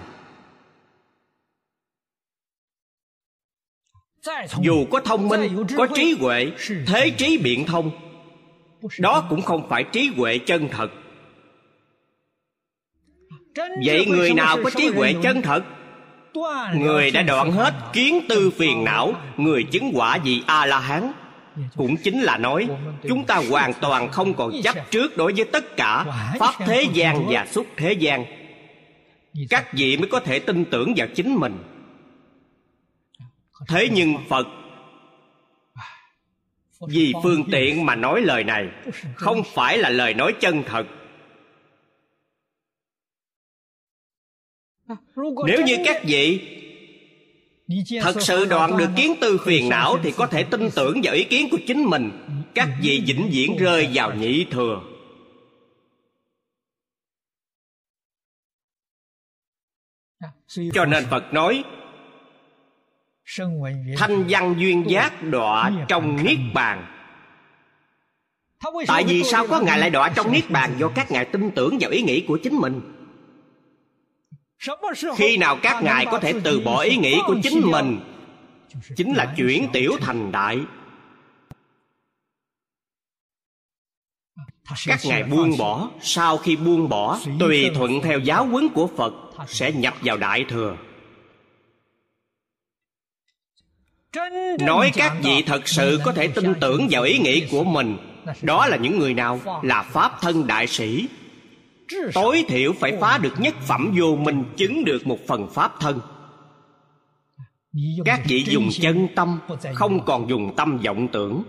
Dù có thông minh có trí huệ thế trí biện thông đó cũng không phải trí huệ chân thật vậy người nào có trí huệ chân thật? Người đã đoạn hết kiến tư phiền não người chứng quả vị a la hán cũng chính là nói chúng ta hoàn toàn không còn chấp trước đối với tất cả pháp thế gian và xúc thế gian. Các vị mới có thể tin tưởng vào chính mình. Thế nhưng phật vì phương tiện mà nói lời này không phải là lời nói chân thật nếu như các vị thật sự đoạn được kiến tư phiền não thì có thể tin tưởng vào ý kiến của chính mình. Các vị vĩnh viễn rơi vào nhị thừa. Cho nên phật nói thanh văn duyên giác đọa trong niết bàn. Tại vì sao có ngài lại đọa trong niết bàn do các ngài tin tưởng vào ý nghĩ của chính mình khi nào các ngài có thể từ bỏ ý nghĩ của chính mình. chính là chuyển tiểu thành đại. các ngài buông bỏ. sau khi buông bỏ tùy thuận theo giáo huấn của phật sẽ nhập vào đại thừa. nói các vị thật sự có thể tin tưởng vào ý nghĩ của mình. Đó là những người nào? Là pháp thân đại sĩ tối thiểu phải phá được nhất phẩm vô minh, chứng được một phần pháp thân. Các vị dùng chân tâm, không còn dùng tâm vọng tưởng.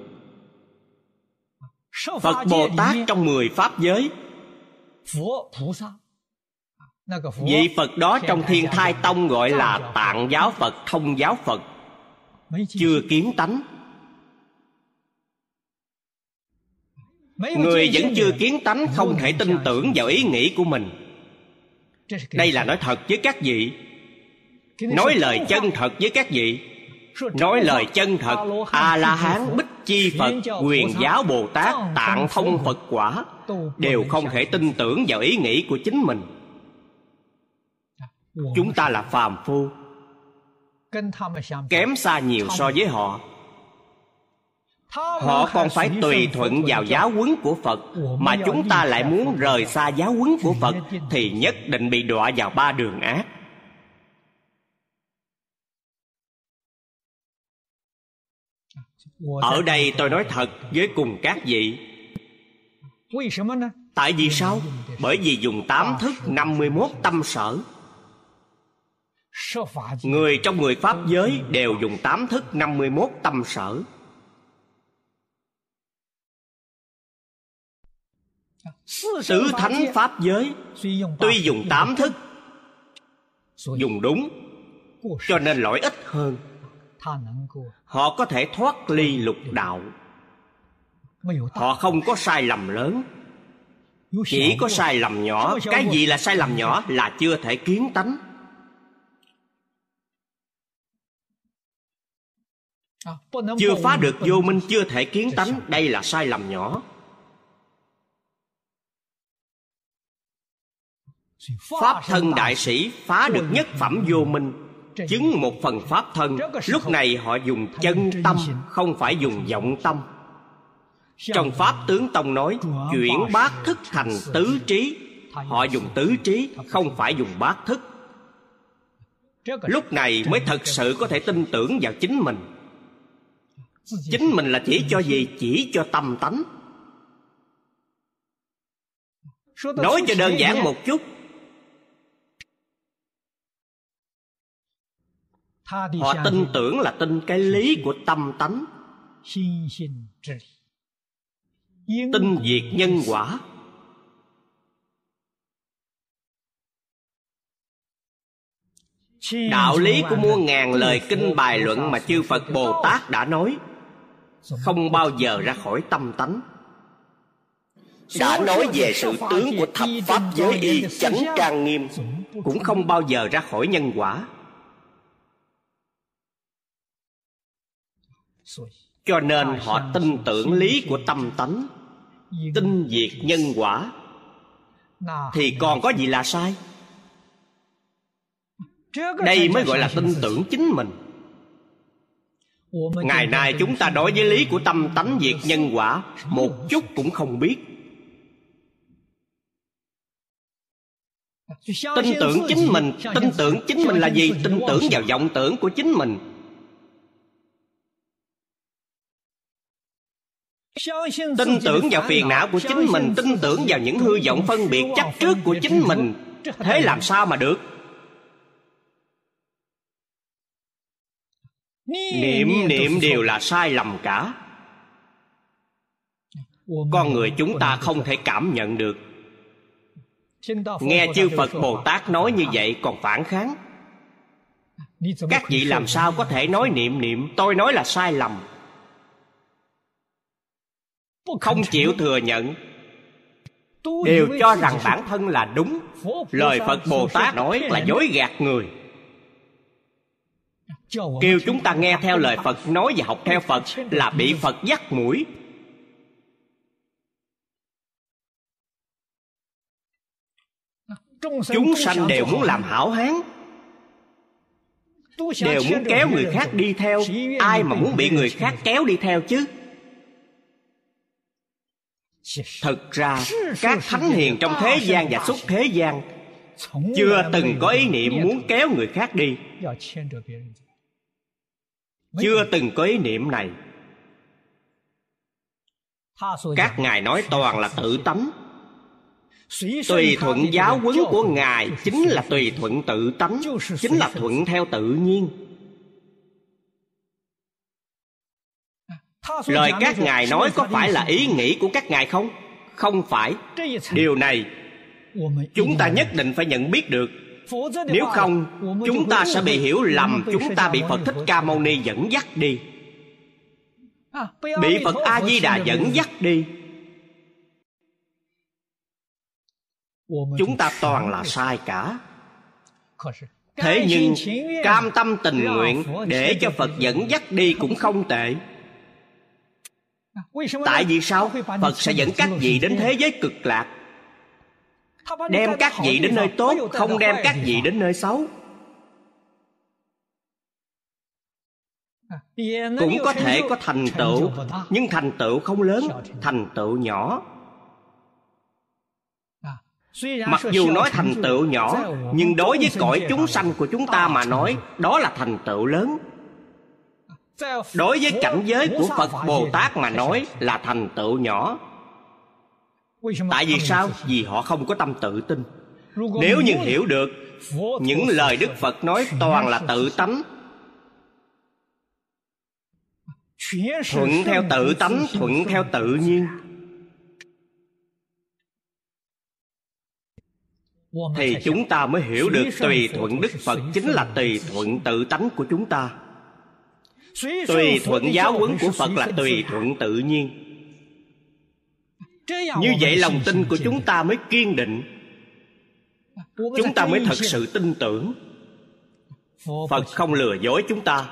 Phật bồ tát trong mười pháp giới. Vị phật đó trong thiên thai tông gọi là tạng giáo phật, thông giáo phật. Chưa kiến tánh. Người vẫn chưa kiến tánh không thể tin tưởng vào ý nghĩ của mình. Đây là nói thật với các vị. Nói lời chân thật với các vị. Nói lời chân thật a la hán bích chi phật quyền giáo bồ tát tạng thông phật quả đều không thể tin tưởng vào ý nghĩ của chính mình. Chúng ta là phàm phu. Kém xa nhiều so với họ họ còn phải tùy thuận vào giáo huấn của phật mà chúng ta lại muốn rời xa giáo huấn của phật thì nhất định bị đọa vào ba đường ác. Ở đây tôi nói thật với cùng các vị. Tại vì sao? bởi vì dùng tám thức 51 tâm sở. Người trong người Pháp giới đều dùng tám thức 51 tâm sở Tứ thánh Pháp giới Tuy dùng tám thức Dùng đúng Cho nên lỗi ít hơn. Họ có thể thoát ly lục đạo. Họ không có sai lầm lớn. Chỉ có sai lầm nhỏ. Cái gì là sai lầm nhỏ Là chưa thể kiến tánh. Chưa phá được vô minh chưa thể kiến tánh. đây là sai lầm nhỏ pháp thân đại sĩ phá được nhất phẩm vô minh chứng một phần pháp thân. Lúc này họ dùng chân tâm không phải dùng vọng tâm. Trong pháp tướng tông nói chuyển bát thức thành tứ trí. Họ dùng tứ trí không phải dùng bát thức. Lúc này mới thật sự có thể tin tưởng vào chính mình. Chính mình là chỉ cho gì? Chỉ cho tâm tánh. Nói cho đơn giản một chút họ tin tưởng là tin cái lý của tâm tánh. Tin diệt nhân quả. Đạo lý của muôn ngàn lời kinh bài luận mà chư phật bồ tát đã nói không bao giờ ra khỏi tâm tánh. Đã nói về sự tướng của thập pháp giới y chánh trang nghiêm cũng không bao giờ ra khỏi nhân quả cho nên họ tin tưởng lý của tâm tánh tin diệt nhân quả. Thì còn có gì là sai? Đây mới gọi là tin tưởng chính mình. Ngày nay chúng ta đối với lý của tâm tánh diệt nhân quả một chút cũng không biết. Tin tưởng chính mình tin tưởng chính mình là gì? tin tưởng vào vọng tưởng của chính mình tin tưởng vào phiền não của chính mình. tin tưởng vào những hư vọng phân biệt chắc trước của chính mình. Thế làm sao mà được? Niệm niệm đều là sai lầm cả. Con người chúng ta không thể cảm nhận được. Nghe chư phật bồ tát nói như vậy còn phản kháng. Các vị làm sao có thể nói niệm niệm? Tôi nói là sai lầm không chịu thừa nhận. đều cho rằng bản thân là đúng. Lời phật bồ tát nói là dối gạt người. Kêu chúng ta nghe theo lời phật nói và học theo phật là bị phật dắt mũi. Chúng sanh đều muốn làm hảo hán. Đều muốn kéo người khác đi theo. Ai mà muốn bị người khác kéo đi theo chứ thực ra các thánh hiền trong thế gian và xuất thế gian chưa từng có ý niệm muốn kéo người khác đi. Chưa từng có ý niệm này. Các ngài nói toàn là tự tánh. Tùy thuận giáo huấn của ngài chính là tùy thuận tự tánh chính là thuận theo tự nhiên lời các ngài nói có phải là ý nghĩ của các ngài không? Không phải. Điều này chúng ta nhất định phải nhận biết được. Nếu không chúng ta sẽ bị hiểu lầm chúng ta bị phật thích ca mâu ni dẫn dắt đi. Bị phật a di đà dẫn dắt đi. Chúng ta toàn là sai cả. Thế nhưng cam tâm tình nguyện để cho phật dẫn dắt đi cũng không tệ tại vì sao? Phật sẽ dẫn các vị đến thế giới cực lạc. Đem các vị đến nơi tốt không đem các vị đến nơi xấu. Cũng có thể có thành tựu nhưng thành tựu không lớn thành tựu nhỏ. Mặc dù nói thành tựu nhỏ nhưng đối với cõi chúng sanh của chúng ta mà nói đó là thành tựu lớn đối với cảnh giới của phật bồ tát mà nói là thành tựu nhỏ. Tại vì sao? Vì họ không có tâm tự tin. Nếu như hiểu được, những lời đức phật nói toàn là tự tánh. Thuận theo tự tánh, thuận theo tự nhiên. Thì chúng ta mới hiểu được tùy thuận đức phật chính là tùy thuận tự tánh của chúng ta tùy thuận giáo huấn của phật là tùy thuận tự nhiên. Như vậy lòng tin của chúng ta mới kiên định. Chúng ta mới thật sự tin tưởng. Phật không lừa dối chúng ta.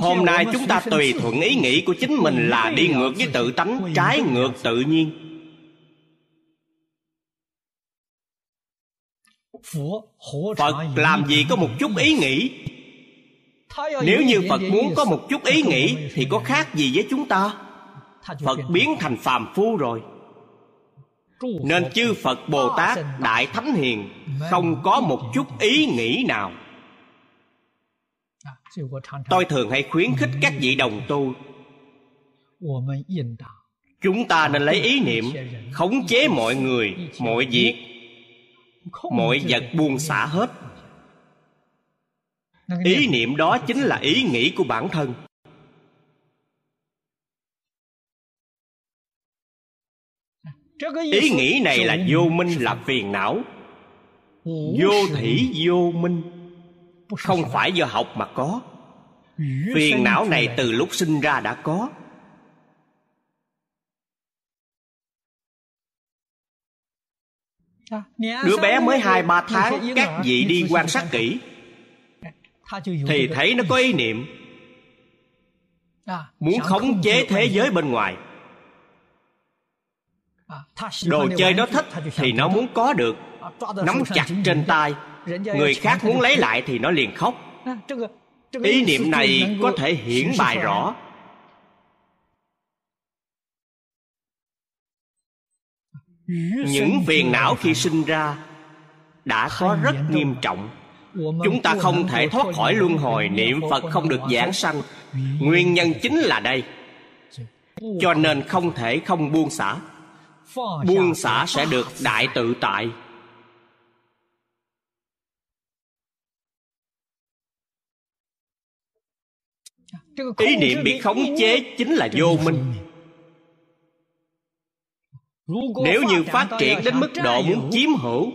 Hôm nay chúng ta tùy thuận ý nghĩ của chính mình là đi ngược với tự tánh trái ngược tự nhiên. Phật làm gì có một chút ý nghĩ nếu như phật muốn có một chút ý nghĩ thì có khác gì với chúng ta? Phật biến thành phàm phu rồi. Nên chư phật bồ tát đại thánh hiền không có một chút ý nghĩ nào. Tôi thường hay khuyến khích các vị đồng tu. chúng ta nên lấy ý niệm khống chế mọi người mọi việc mọi vật buông xả hết ý niệm đó chính là ý nghĩ của bản thân. Ý nghĩ này là vô minh là phiền não. Vô thỉ vô minh. Không phải do học mà có. Phiền não này từ lúc sinh ra đã có. Đứa bé mới hai ba tháng các vị đi quan sát kỹ thì thấy nó có ý niệm. Muốn khống chế thế giới bên ngoài. Đồ chơi đó thích thì nó muốn có được. Nắm chặt trên tay. Người khác muốn lấy lại thì nó liền khóc. Ý niệm này có thể hiển bài rõ. những phiền não khi sinh ra đã có rất nghiêm trọng chúng ta không thể thoát khỏi luân hồi niệm phật không được giảng sanh. nguyên nhân chính là đây. Cho nên không thể không buông xả. Buông xả sẽ được đại tự tại. Ý niệm bị khống chế chính là vô minh. Nếu như phát triển đến mức độ muốn chiếm hữu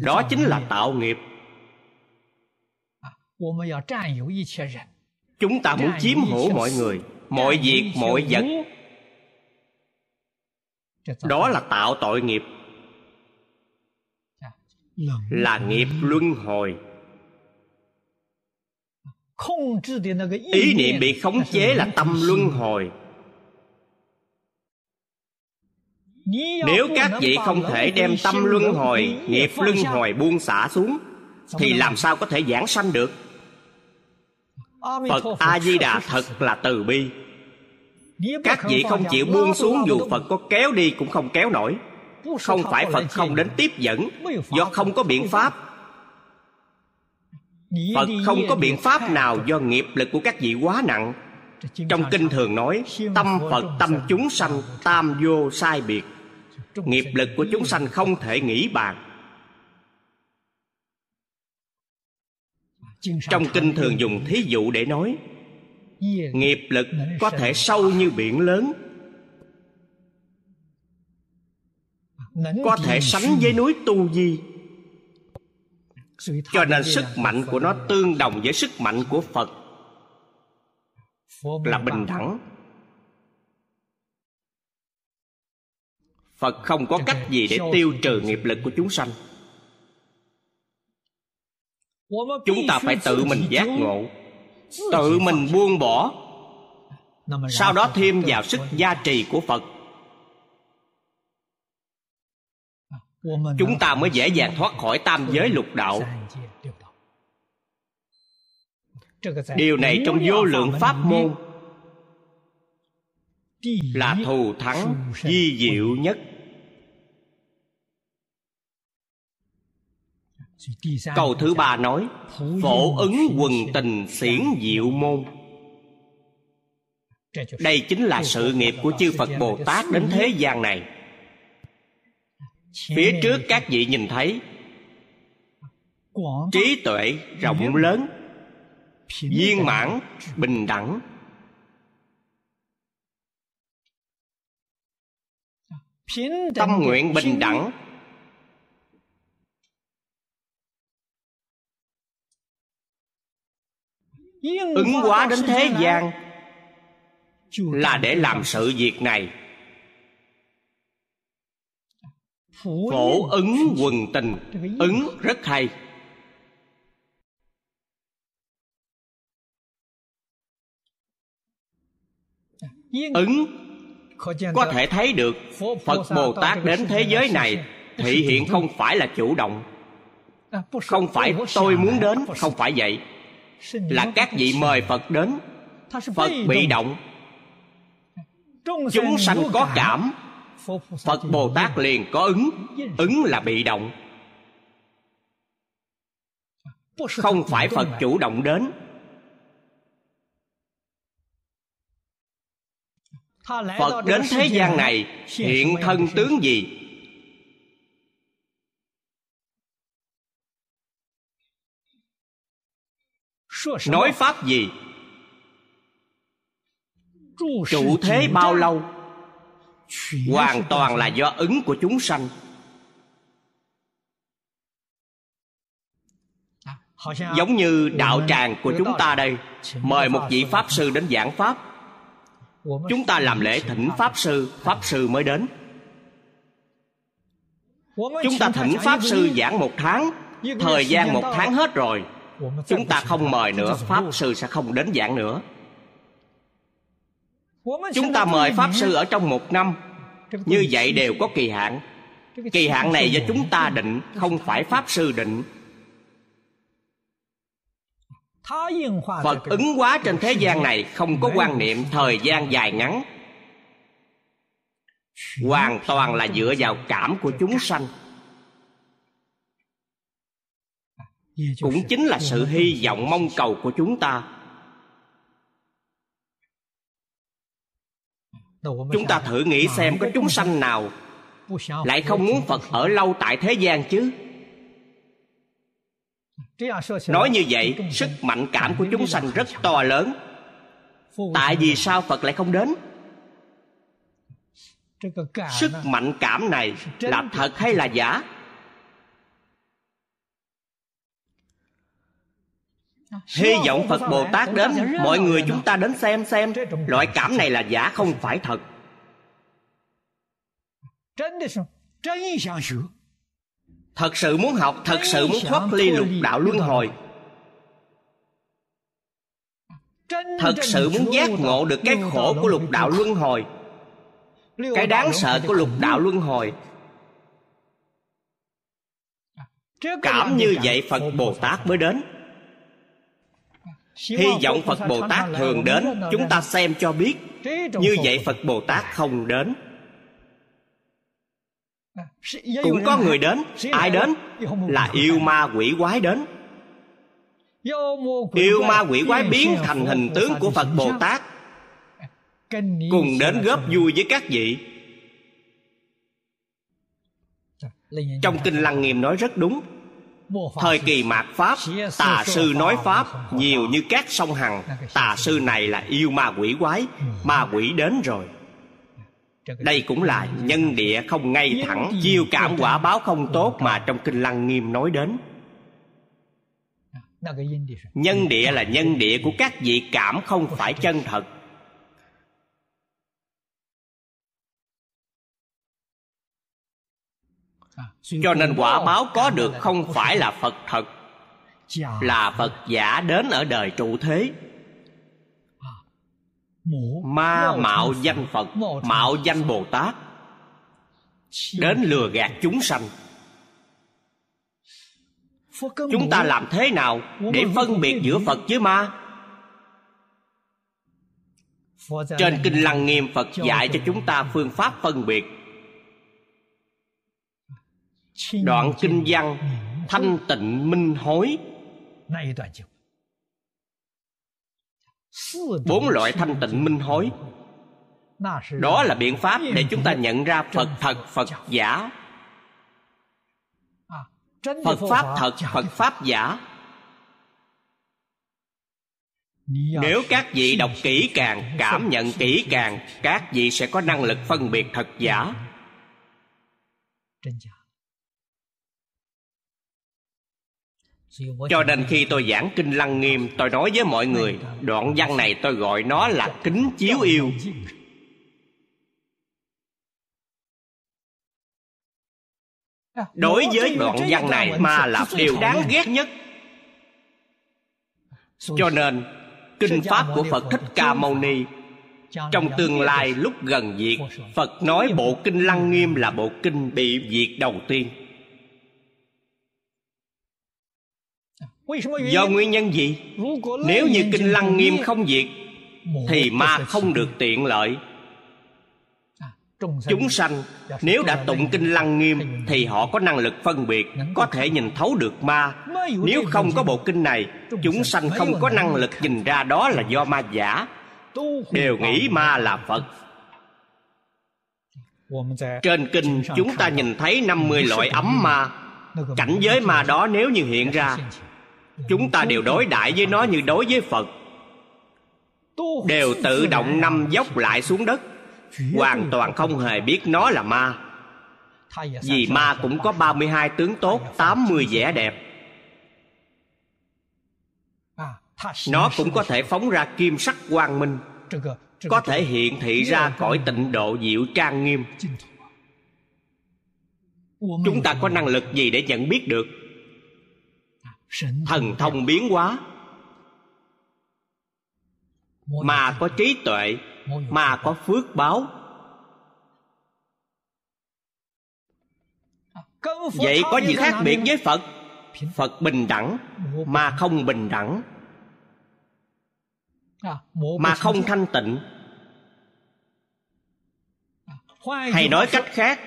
đó chính là tạo nghiệp。chúng ta muốn chiếm hữu mọi người mọi việc mọi vật. đó là tạo tội nghiệp. Là nghiệp luân hồi. Ý niệm bị khống chế là tâm luân hồi nếu các vị không thể đem tâm luân hồi nghiệp luân hồi buông xả xuống thì làm sao có thể giảng sanh được? Phật a di đà thật là từ bi. Các vị không chịu buông xuống dù phật có kéo đi cũng không kéo nổi. Không phải phật không đến tiếp dẫn do không có biện pháp. Phật không có biện pháp nào do nghiệp lực của các vị quá nặng. Trong kinh thường nói tâm phật tâm chúng sanh tam vô sai biệt nghiệp lực của chúng sanh không thể nghĩ bàn. Trong kinh thường dùng thí dụ để nói, nghiệp lực có thể sâu như biển lớn, có thể sánh với núi tu di. Cho nên sức mạnh của nó tương đồng với sức mạnh của phật là bình đẳng. Phật không có cách gì để tiêu trừ nghiệp lực của chúng sanh. Chúng ta phải tự mình giác ngộ, tự mình buông bỏ. Sau đó thêm vào sức gia trì của phật. Chúng ta mới dễ dàng thoát khỏi tam giới lục đạo. Điều này trong vô lượng pháp môn là thù thắng di diệu nhất. Câu thứ ba nói, phổ ứng quần tình xiển diệu môn. Đây chính là sự nghiệp của chư phật bồ tát đến thế gian này. Phía trước các vị nhìn thấy, trí tuệ rộng lớn, viên mãn, bình đẳng. Tâm nguyện bình đẳng ứng hóa đến thế gian. Là để làm sự việc này. Phổ ứng quần tình. Ứng rất hay. Ứng có thể thấy được phật bồ tát đến thế giới này thị hiện không phải là chủ động. Không phải tôi muốn đến không phải vậy là các vị mời phật đến. Phật bị động. Chúng sanh có cảm. Phật bồ tát liền có ứng. Ứng là bị động. Không phải phật chủ động đến. Phật đến thế gian này hiện thân tướng gì nói pháp gì? Trụ thế bao lâu? Hoàn toàn là do ứng của chúng sanh. Giống như đạo tràng của chúng ta đây mời một vị pháp sư đến giảng pháp. Chúng ta làm lễ thỉnh pháp sư pháp sư mới đến. Chúng ta thỉnh pháp sư giảng một tháng thời gian một tháng hết rồi chúng ta không mời nữa, pháp sư sẽ không đến giảng nữa. Chúng ta mời pháp sư ở trong một năm. Như vậy đều có kỳ hạn. Kỳ hạn này do chúng ta định, không phải pháp sư định. Phật ứng hóa trên thế gian này không có quan niệm thời gian dài ngắn. Hoàn toàn là dựa vào cảm của chúng sanh. Cũng chính là sự hy vọng mong cầu của chúng ta. Chúng ta thử nghĩ xem có chúng sanh nào lại không muốn phật ở lâu tại thế gian chứ? Nói như vậy sức mạnh cảm của chúng sanh rất to lớn. Tại vì sao phật lại không đến? Sức mạnh cảm này là thật hay là giả hy vọng phật bồ tát đến, mọi người chúng ta đến xem xem. Loại cảm này là giả không phải thật. Thật sự muốn học, thật sự muốn thoát ly lục đạo luân hồi. Thật sự muốn giác ngộ được cái khổ của lục đạo luân hồi. Cái đáng sợ của lục đạo luân hồi. Cảm như vậy phật bồ tát mới đến hy vọng phật bồ tát thường đến chúng ta xem cho biết như vậy phật bồ tát không đến. Cũng có người đến. Ai đến? là yêu ma quỷ quái đến. Yêu ma quỷ quái biến thành hình tướng của phật bồ tát. Cùng đến góp vui với các vị. Trong kinh lăng nghiêm nói rất đúng thời kỳ mạt pháp tà sư nói pháp nhiều như các sông hằng. Tà sư này là yêu ma quỷ quái ma quỷ đến rồi. Đây cũng là nhân địa không ngay thẳng chiêu cảm quả báo không tốt mà trong kinh lăng nghiêm nói đến. Nhân địa là nhân địa của các vị cảm không phải chân thật cho nên quả báo có được không phải là phật thật. Là phật giả đến ở đời trụ thế. Ma mạo danh phật mạo danh bồ tát. Đến lừa gạt chúng sanh. Chúng ta làm thế nào để phân biệt giữa phật với ma? Trên kinh lăng nghiêm phật dạy cho chúng ta phương pháp phân biệt đoạn kinh văn thanh tịnh minh hối. Bốn loại thanh tịnh minh hối. đó là biện pháp để chúng ta nhận ra phật thật phật giả. Phật pháp thật phật pháp giả. Nếu các vị đọc kỹ càng cảm nhận kỹ càng các vị sẽ có năng lực phân biệt thật giả cho nên khi tôi giảng kinh lăng nghiêm, tôi nói với mọi người, đoạn văn này tôi gọi nó là kính chiếu yêu. Đối với đoạn văn này mà là điều đáng ghét nhất. Cho nên, kinh pháp của phật thích ca mâu ni, trong tương lai lúc gần diệt phật nói bộ kinh lăng nghiêm là bộ kinh bị diệt đầu tiên. Do nguyên nhân gì? Nếu như kinh lăng nghiêm không diệt, thì ma không được tiện lợi. Chúng sanh, nếu đã tụng kinh lăng nghiêm, thì họ có năng lực phân biệt, có thể nhìn thấu được ma. Nếu không có bộ kinh này, chúng sanh không có năng lực nhìn ra đó là do ma giả. Đều nghĩ ma là phật. Trên kinh, chúng ta nhìn thấy 50 loại ấm ma. Cảnh giới ma đó nếu như hiện ra Chúng ta đều đối đãi với nó như đối với Phật. Đều tự động năm dốc lại xuống đất. Hoàn toàn không hề biết nó là ma. Vì ma cũng có 32 tướng tốt 80 vẻ đẹp. Nó cũng có thể phóng ra kim sắc quang minh, Có thể hiện thị ra cõi tịnh độ diệu trang nghiêm. Chúng ta có năng lực gì để nhận biết được? Thần thông biến hóa. Mà có trí tuệ Mà có phước báo. Vậy có gì khác biệt với Phật? Phật bình đẳng Mà không bình đẳng. Mà không thanh tịnh. Hay nói cách khác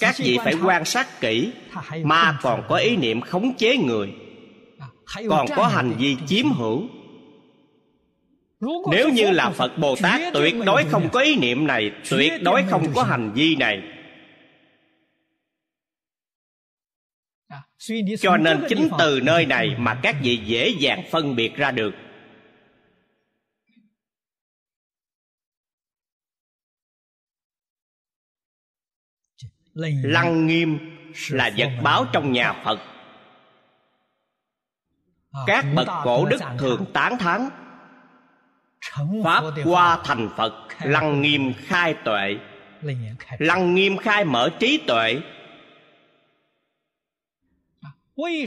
Các vị phải quan sát kỹ Ma còn có ý niệm khống chế người Còn có hành vi chiếm hữu. Nếu như là Phật Bồ Tát Tuyệt đối không có ý niệm này Tuyệt đối không có hành vi này. Cho nên chính từ nơi này mà các vị dễ dàng phân biệt ra được. Lăng nghiêm là vật báo trong nhà phật các bậc cổ đức thường tán thán. Pháp qua thành phật lăng nghiêm khai tuệ. Lăng nghiêm khai mở trí tuệ.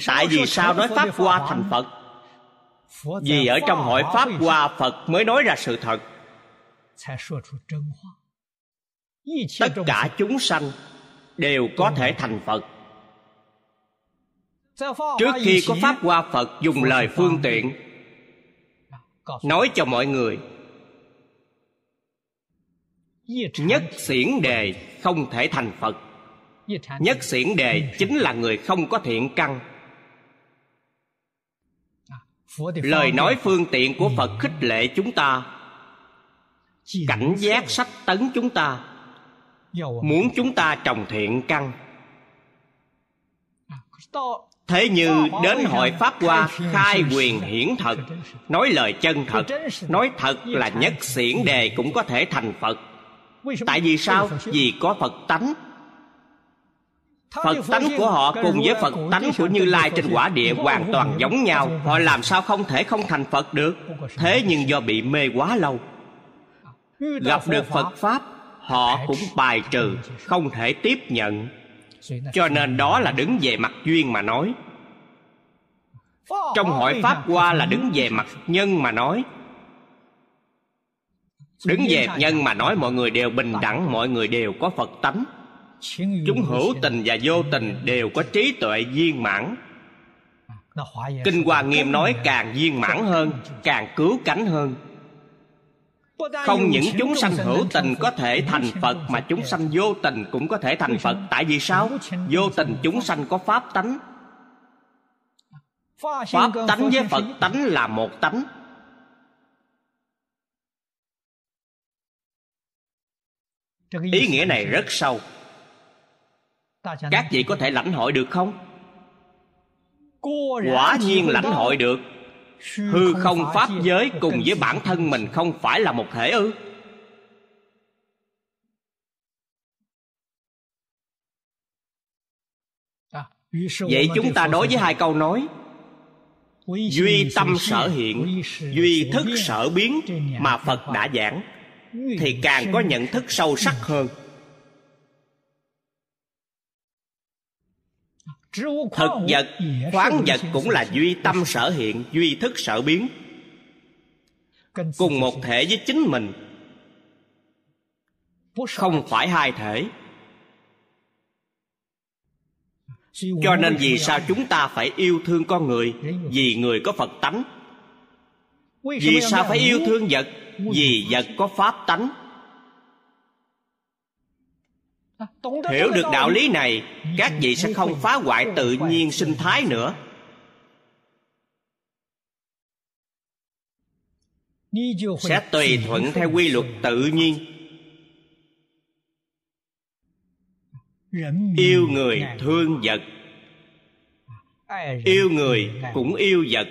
Tại vì sao nói pháp hoa thành phật? Vì ở trong hội pháp hoa phật mới nói ra sự thật. Tất cả chúng sanh đều có thể thành phật trước khi có pháp hoa phật dùng lời phương tiện nói cho mọi người. Nhất xiển đề không thể thành phật. Nhất xiển đề chính là người không có thiện căn. Lời nói phương tiện của phật khích lệ chúng ta. Cảnh giác sách tấn chúng ta. Muốn chúng ta trồng thiện căn thế như đến hội pháp hoa khai quyền hiển thật nói lời chân thật nói thật là nhất xiển đề cũng có thể thành phật. Tại vì sao? vì có phật tánh. Phật tánh của họ cùng với Phật tánh của Như Lai trên quả địa hoàn toàn giống nhau. Họ làm sao không thể không thành Phật được? Thế nhưng do bị mê quá lâu Gặp được Phật Pháp Họ cũng bài trừ Không thể tiếp nhận Cho nên đó là đứng về mặt duyên mà nói. Trong hội Pháp qua là đứng về mặt nhân mà nói. Đứng về nhân mà nói mọi người đều bình đẳng Mọi người đều có Phật tánh. Chúng hữu tình và vô tình đều có trí tuệ viên mãn. Kinh hoa nghiêm nói càng viên mãn hơn càng cứu cánh hơn không những chúng sanh hữu tình có thể thành phật mà chúng sanh vô tình cũng có thể thành phật. Tại vì sao? Vô tình chúng sanh có pháp tánh. Pháp tánh với phật tánh là một tánh. Ý nghĩa này rất sâu. Các vị có thể lãnh hội được không? Quả nhiên lãnh hội được hư không pháp giới cùng với bản thân mình không phải là một thể ư? Vậy chúng ta đối với hai câu nói. Duy tâm sở hiện duy thức sở biến mà phật đã giảng. Thì càng có nhận thức sâu sắc hơn thực vật khoáng vật cũng là duy tâm sở hiện duy thức sở biến. Cùng một thể với chính mình. Không phải hai thể. Cho nên vì sao chúng ta phải yêu thương con người? Vì người có phật tánh. Vì sao phải yêu thương vật? Vì vật có pháp tánh hiểu được đạo lý này, các vị sẽ không phá hoại tự nhiên sinh thái nữa. Sẽ tùy thuận theo quy luật tự nhiên. Yêu người thương vật. Yêu người cũng yêu vật.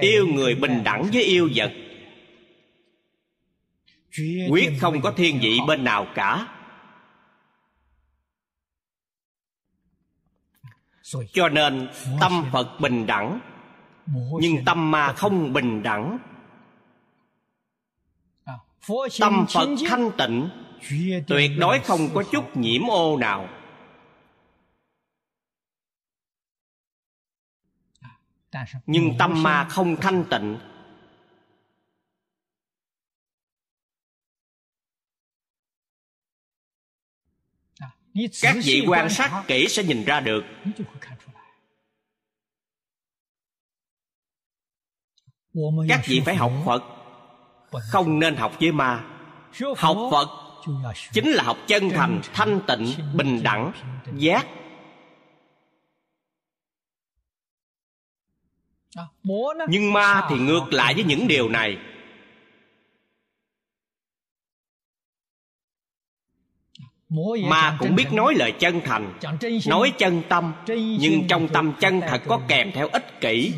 Yêu người bình đẳng với yêu vật. Quyết không có thiên vị bên nào cả. Cho nên tâm phật bình đẳng nhưng tâm ma không bình đẳng. Tâm phật thanh tịnh tuyệt đối không có chút nhiễm ô nào. Nhưng tâm ma không thanh tịnh các vị quan sát kỹ sẽ nhìn ra được. Các vị phải học phật. Không nên học với ma. Học phật chính là học chân thành thanh tịnh bình đẳng giác. Nhưng ma thì ngược lại với những điều này ma cũng biết nói lời chân thành nói chân tâm nhưng trong tâm chân thật có kèm theo ích kỷ.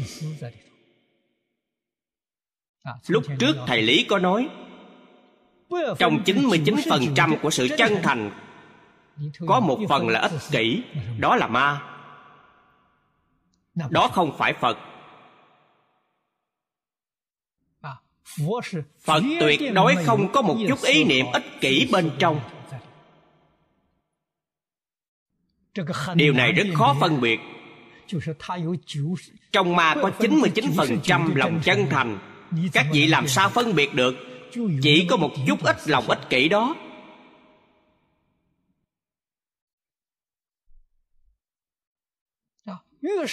lúc trước thầy lý có nói trong 99% của sự chân thành có một phần là ích kỷ đó là ma. Đó không phải phật. Phật tuyệt đối không có một chút ý niệm ích kỷ bên trong điều này rất khó phân biệt. trong ma có 99% lòng chân thành. các vị làm sao phân biệt được? chỉ có một chút ít lòng ích kỷ đó.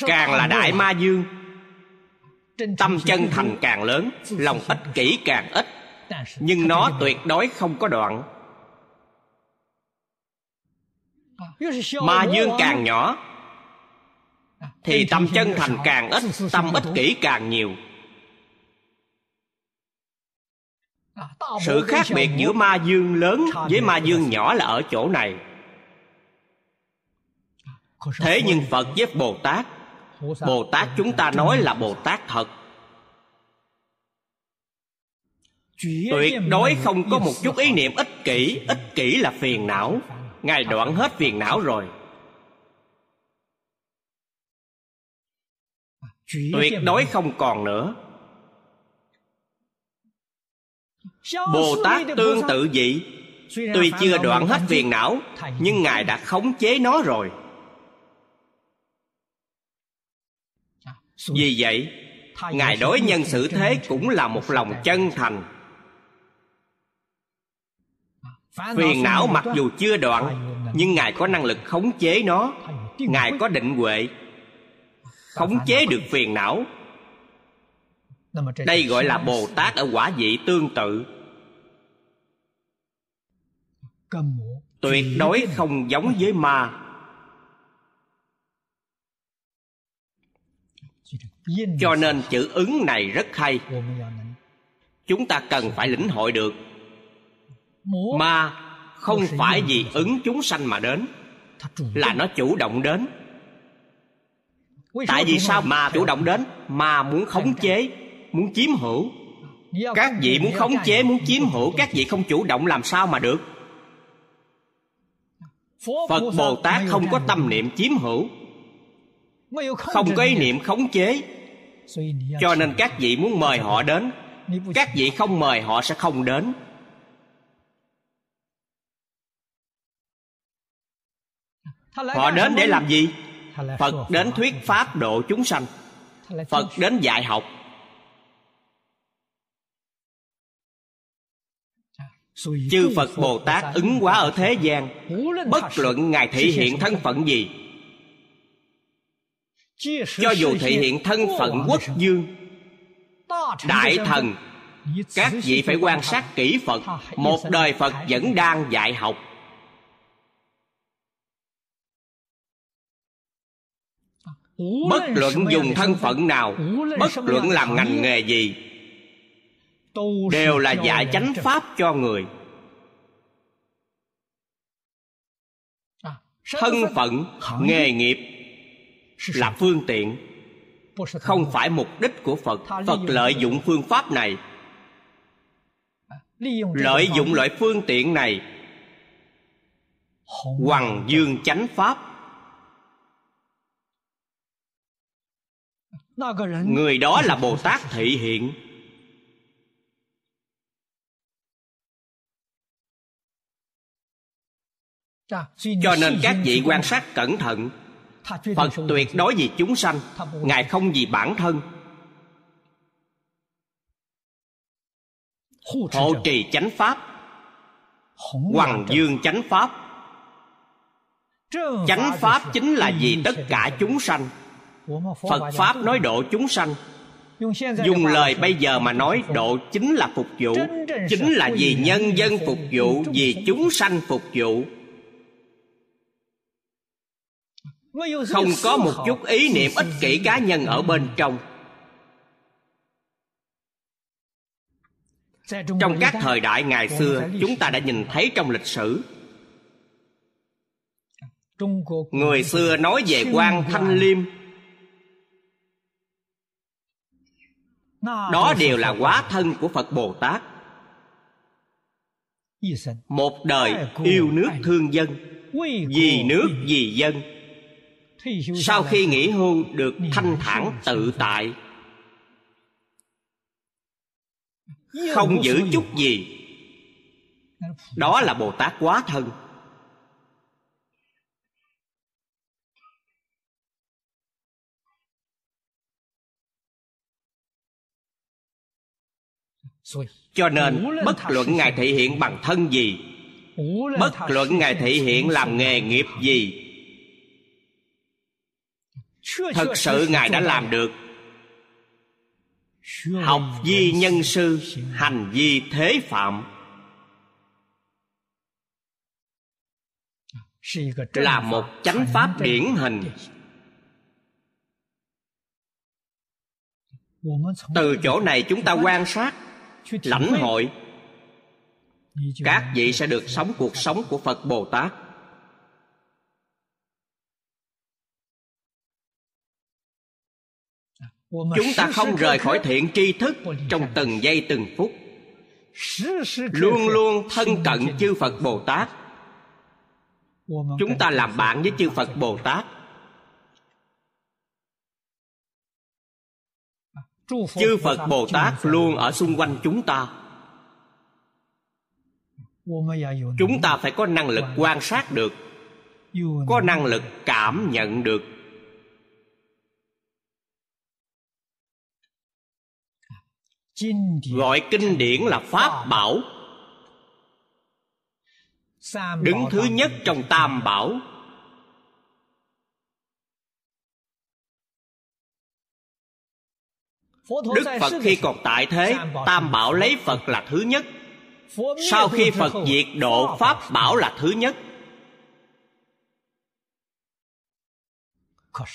càng là đại ma dương tâm chân thành càng lớn lòng ích kỷ càng ít. nhưng nó tuyệt đối không có đoạn ma dương càng nhỏ thì tâm chân thành càng ít tâm ích kỷ càng nhiều. Sự khác biệt giữa ma dương lớn với ma dương nhỏ là ở chỗ này. Thế nhưng phật với bồ tát bồ tát chúng ta nói là bồ tát thật. Tuyệt đối không có một chút ý niệm ích kỷ ích kỷ là phiền não ngài đoạn hết phiền não rồi. Tuyệt đối không còn nữa. Bồ tát tương tự vậy tuy chưa đoạn hết phiền não, nhưng ngài đã khống chế nó rồi. Vì vậy, ngài đối nhân xử thế cũng là một lòng chân thành phiền não mặc dù chưa đoạn nhưng ngài có năng lực khống chế nó. Ngài có định huệ khống chế được phiền não. đây gọi là bồ tát ở quả vị tương tự. Tuyệt đối không giống với ma. Cho nên chữ ứng này rất hay. Chúng ta cần phải lĩnh hội được ma không phải vì ứng chúng sanh mà đến là nó chủ động đến. Tại vì sao ma chủ động đến? Ma muốn khống chế muốn chiếm hữu. Các vị muốn khống chế muốn chiếm hữu các vị không chủ động làm sao mà được. Phật bồ tát không có tâm niệm chiếm hữu không có ý niệm khống chế. Cho nên các vị muốn mời họ đến. Các vị không mời họ sẽ không đến họ đến để làm gì? Phật đến thuyết pháp độ chúng sanh. Phật đến dạy học. Chư phật bồ tát ứng hóa ở thế gian. bất luận ngài thể hiện thân phận gì. Cho dù thể hiện thân phận quốc dương đại thần các vị phải quan sát kỹ phật. Một đời phật vẫn đang dạy học bất luận dùng thân phận nào bất luận làm ngành nghề gì đều là dạy chánh pháp cho người. Thân phận nghề nghiệp là phương tiện không phải mục đích của phật. Phật lợi dụng phương pháp này. Lợi dụng loại phương tiện này. Hoàng dương chánh pháp người đó là bồ tát thị hiện. Cho nên các vị quan sát cẩn thận. Phật tuyệt đối vì chúng sanh. Ngài không vì bản thân. Hộ trì chánh pháp. Hoàng dương chánh pháp. Chánh pháp chính là vì tất cả chúng sanh phật pháp nói độ chúng sanh. Dùng lời bây giờ mà nói độ chính là phục vụ chính là vì nhân dân phục vụ vì chúng sanh phục vụ. Không có một chút ý niệm ích kỷ cá nhân ở bên trong. Trong các thời đại ngày xưa chúng ta đã nhìn thấy trong lịch sử. Người xưa nói về quan thanh liêm đó đều là quá thân của phật bồ tát. một đời yêu nước thương dân vì nước vì dân. sau khi nghỉ hưu được thanh thản tự tại không giữ chút gì. đó là bồ tát quá thân cho nên bất luận ngài thể hiện bằng thân gì, bất luận ngài thể hiện làm nghề nghiệp gì, thật sự ngài đã làm được. Học di nhân sư, hành di thế phạm. Là một chánh pháp điển hình. Từ chỗ này chúng ta quan sát lãnh hội. Các vị sẽ được sống cuộc sống của phật bồ tát. Chúng ta không rời khỏi thiện tri thức trong từng giây từng phút. Luôn luôn thân cận chư phật bồ tát. Chúng ta làm bạn với chư phật bồ tát chư phật bồ tát luôn ở xung quanh chúng ta. Chúng ta phải có năng lực quan sát được có năng lực cảm nhận được. Gọi kinh điển là pháp bảo. Đứng thứ nhất trong tam bảo đức phật khi còn tại thế tam bảo lấy phật là thứ nhất. Sau khi phật diệt độ pháp bảo là thứ nhất.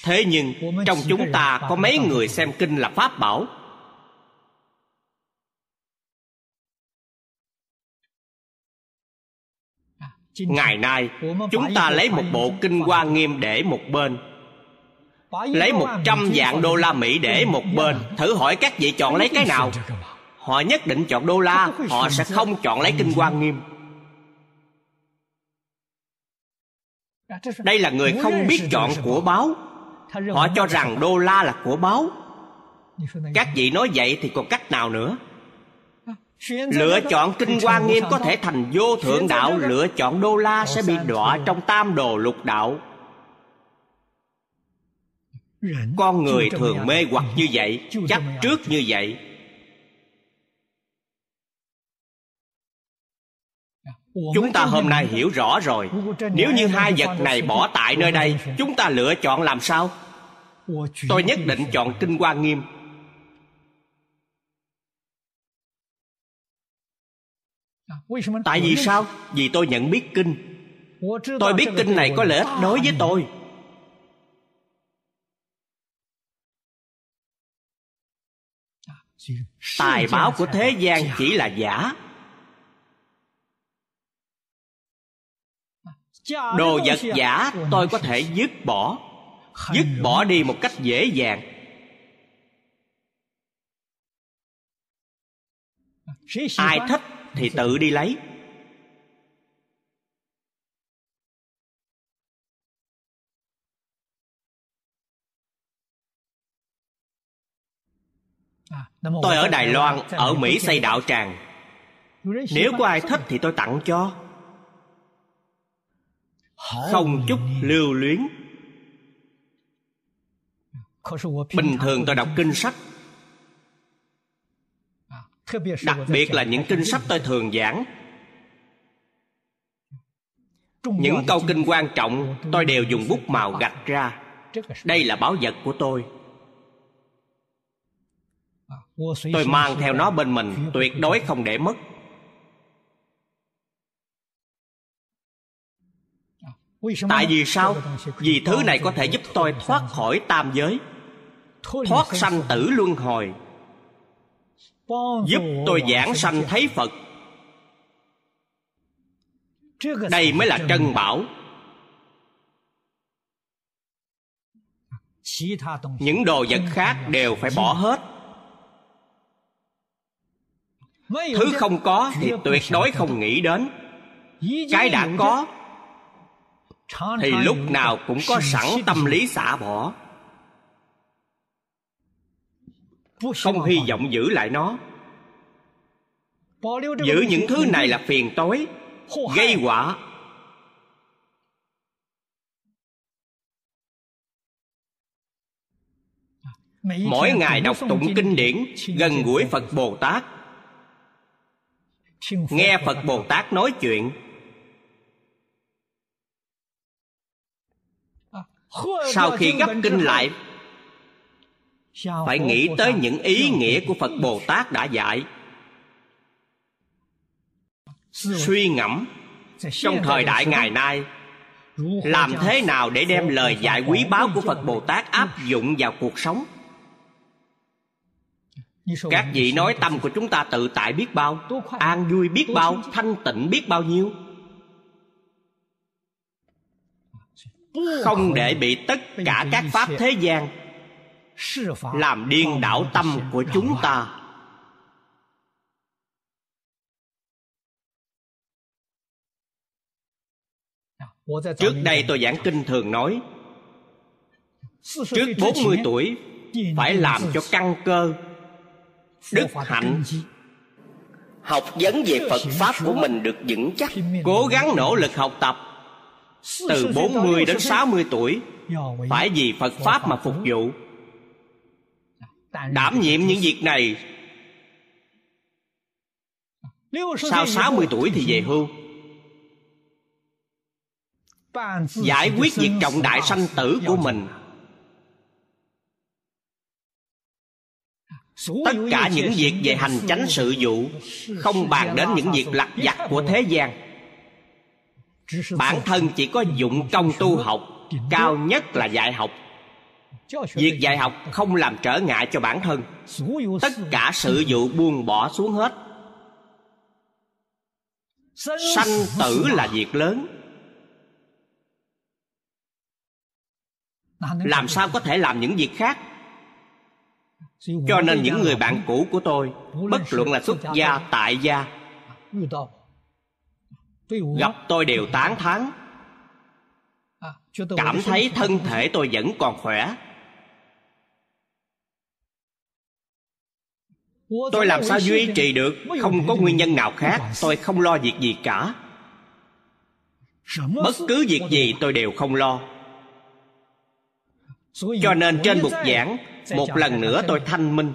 Thế nhưng trong chúng ta có mấy người xem kinh là pháp bảo? Ngày nay chúng ta lấy một bộ kinh hoa nghiêm để một bên lấy một trăm vạn đô la mỹ để một bên thử hỏi các vị chọn lấy cái nào? Họ nhất định chọn đô la họ sẽ không chọn lấy kinh quan nghiêm. Đây là người không biết chọn của báo. Họ cho rằng đô la là của báo. Các vị nói vậy thì còn cách nào nữa? Lựa chọn kinh hoa nghiêm có thể thành vô thượng đạo lựa chọn đô la sẽ bị đọa trong tam đồ lục đạo con người thường mê hoặc như vậy chấp trước như vậy. Chúng ta hôm nay hiểu rõ rồi. Nếu như hai vật này bỏ tại nơi đây chúng ta lựa chọn làm sao? Tôi nhất định chọn kinh quan nghiêm. Tại vì sao? Vì tôi nhận biết kinh. Tôi biết kinh này có lợi ích đối với tôi tài báo của thế gian chỉ là giả. Đồ vật giả tôi có thể dứt bỏ. Dứt bỏ đi một cách dễ dàng. Ai thích thì tự đi lấy tôi ở đài loan ở mỹ xây đạo tràng. Nếu có ai thích thì tôi tặng cho. Không chút lưu luyến. Bình thường tôi đọc kinh sách. Đặc biệt là những kinh sách tôi thường giảng. Những câu kinh quan trọng tôi đều dùng bút màu gạch ra. đây là báo vật của tôi tôi mang theo nó bên mình tuyệt đối không để mất. Tại vì sao? Vì thứ này có thể giúp tôi thoát khỏi tam giới thoát sanh tử luân hồi. Giúp tôi giảng sanh thấy phật. Đây mới là trân bảo. Những đồ vật khác đều phải bỏ hết thứ không có thì tuyệt đối không nghĩ đến. Cái đã có thì lúc nào cũng có sẵn tâm lý xả bỏ. Không hy vọng giữ lại nó. Giữ những thứ này là phiền tối gây quả. Mỗi ngày đọc tụng kinh điển gần gũi phật bồ tát nghe phật bồ tát nói chuyện. Sau khi gấp kinh lại phải nghĩ tới những ý nghĩa của phật bồ tát đã dạy. Suy ngẫm trong thời đại ngày nay làm thế nào để đem lời dạy quý báu của phật bồ tát áp dụng vào cuộc sống các vị nói tâm của chúng ta tự tại biết bao an vui biết bao thanh tịnh biết bao nhiêu. Không để bị tất cả các pháp thế gian làm điên đảo tâm của chúng ta. Trước đây tôi giảng kinh thường nói Trước 40 tuổi Phải làm cho căn cơ Đức hạnh. Học vấn về Phật Pháp của mình được vững chắc. Cố gắng nỗ lực học tập. Từ 40 đến 60 tuổi, Phải vì Phật Pháp mà phục vụ. Đảm nhiệm những việc này. Sau 60 tuổi thì về hưu. Giải quyết việc trọng đại sanh tử của mình. Tất cả những việc về hành chánh sự vụ không bàn đến những việc lặt vặt của thế gian. Bản thân chỉ có dụng công tu học cao nhất là dạy học. Việc dạy học không làm trở ngại cho bản thân. Tất cả sự vụ buông bỏ xuống hết. Sanh tử là việc lớn. Làm sao có thể làm những việc khác cho nên những người bạn cũ của tôi bất luận là xuất gia tại gia gặp tôi đều tán thán. Cảm thấy thân thể tôi vẫn còn khỏe. Tôi làm sao duy trì được? Không có nguyên nhân nào khác. Tôi không lo việc gì cả. Bất cứ việc gì tôi đều không lo. Cho nên trên bục giảng một lần nữa tôi thanh minh.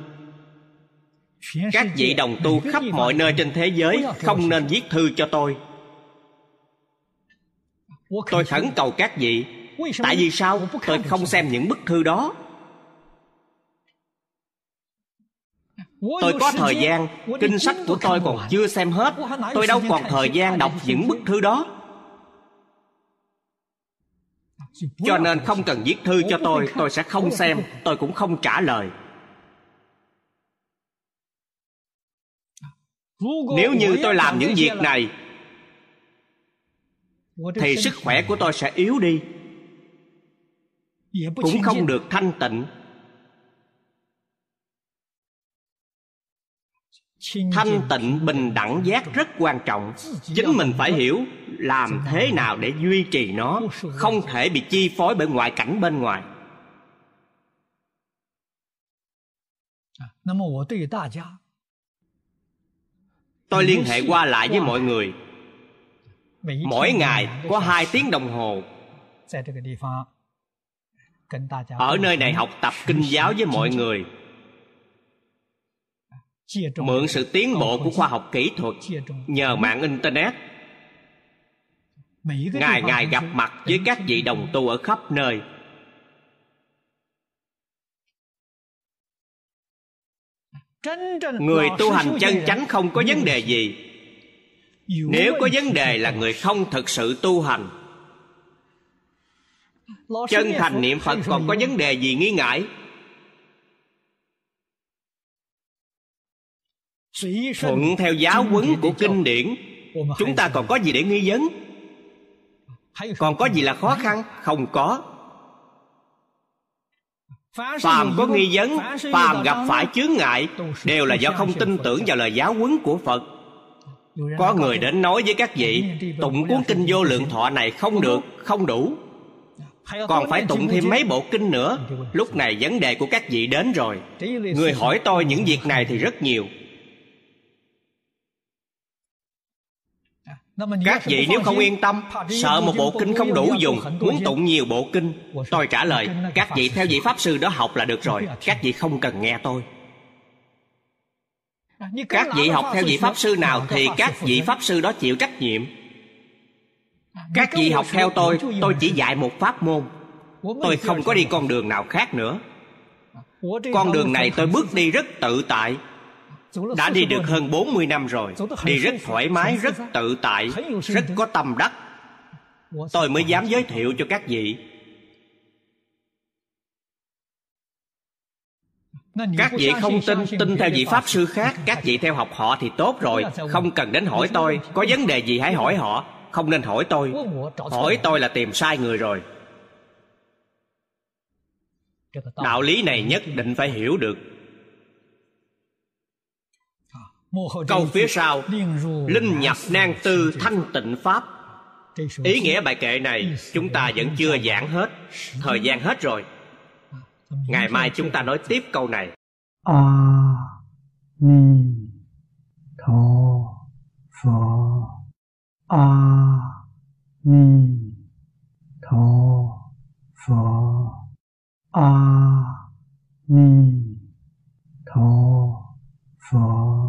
Các vị đồng tu khắp mọi nơi trên thế giới không nên viết thư cho tôi. Tôi khẩn cầu các vị. Tại vì sao? tôi không xem những bức thư đó. Tôi có thời gian. kinh sách của tôi còn chưa xem hết. Tôi đâu còn thời gian đọc những bức thư đó cho nên không cần viết thư cho tôi tôi sẽ không xem tôi cũng không trả lời. Nếu như tôi làm những việc này thì sức khỏe của tôi sẽ yếu đi. Cũng không được thanh tịnh thanh tịnh bình đẳng giác rất quan trọng. Chính mình phải hiểu làm thế nào để duy trì nó không thể bị chi phối bởi ngoại cảnh bên ngoài. Tôi liên hệ qua lại với mọi người. Mỗi ngày có hai tiếng đồng hồ. Ở nơi này học tập kinh giáo với mọi người mượn sự tiến bộ của khoa học kỹ thuật nhờ mạng internet. Ngày ngày gặp mặt với các vị đồng tu ở khắp nơi. Người tu hành chân chánh không có vấn đề gì. Nếu có vấn đề là người không thực sự tu hành. Chân thành niệm phật còn có vấn đề gì nghi ngại thuận theo giáo huấn của kinh điển chúng ta còn có gì để nghi vấn? Còn có gì là khó khăn? không? Có. Phàm có nghi vấn phàm gặp phải chướng ngại đều là do không tin tưởng vào lời giáo huấn của phật. Có người đến nói với các vị tụng cuốn kinh vô lượng thọ này không được không? đủ. Còn phải tụng thêm mấy bộ kinh nữa. Lúc này vấn đề của các vị đến rồi. Người hỏi tôi những việc này thì rất nhiều các vị nếu không yên tâm sợ một bộ kinh không đủ dùng muốn tụng nhiều bộ kinh. Tôi trả lời các vị theo vị pháp sư đó học là được rồi các vị không cần nghe tôi. Các vị học theo vị pháp sư nào thì các vị pháp sư đó chịu trách nhiệm. Các vị học theo tôi tôi chỉ dạy một pháp môn. Tôi không có đi con đường nào khác nữa. Con đường này tôi bước đi rất tự tại đã đi được hơn 40 năm rồi Đi rất thoải mái, rất tự tại Rất có tâm đắc. Tôi mới dám giới thiệu cho các vị. Các vị không tin, tin theo vị Pháp Sư khác Các vị theo học họ thì tốt rồi. Không cần đến hỏi tôi. Có vấn đề gì hãy hỏi họ. Không nên hỏi tôi. Hỏi tôi là tìm sai người rồi. Đạo lý này nhất định phải hiểu được câu phía sau linh nhập nan tư thanh tịnh pháp. Ý nghĩa bài kệ này chúng ta vẫn chưa giảng hết. Thời gian hết rồi. Ngày mai chúng ta nói tiếp câu này. A ni tho pho a ni tho pho a ni tho pho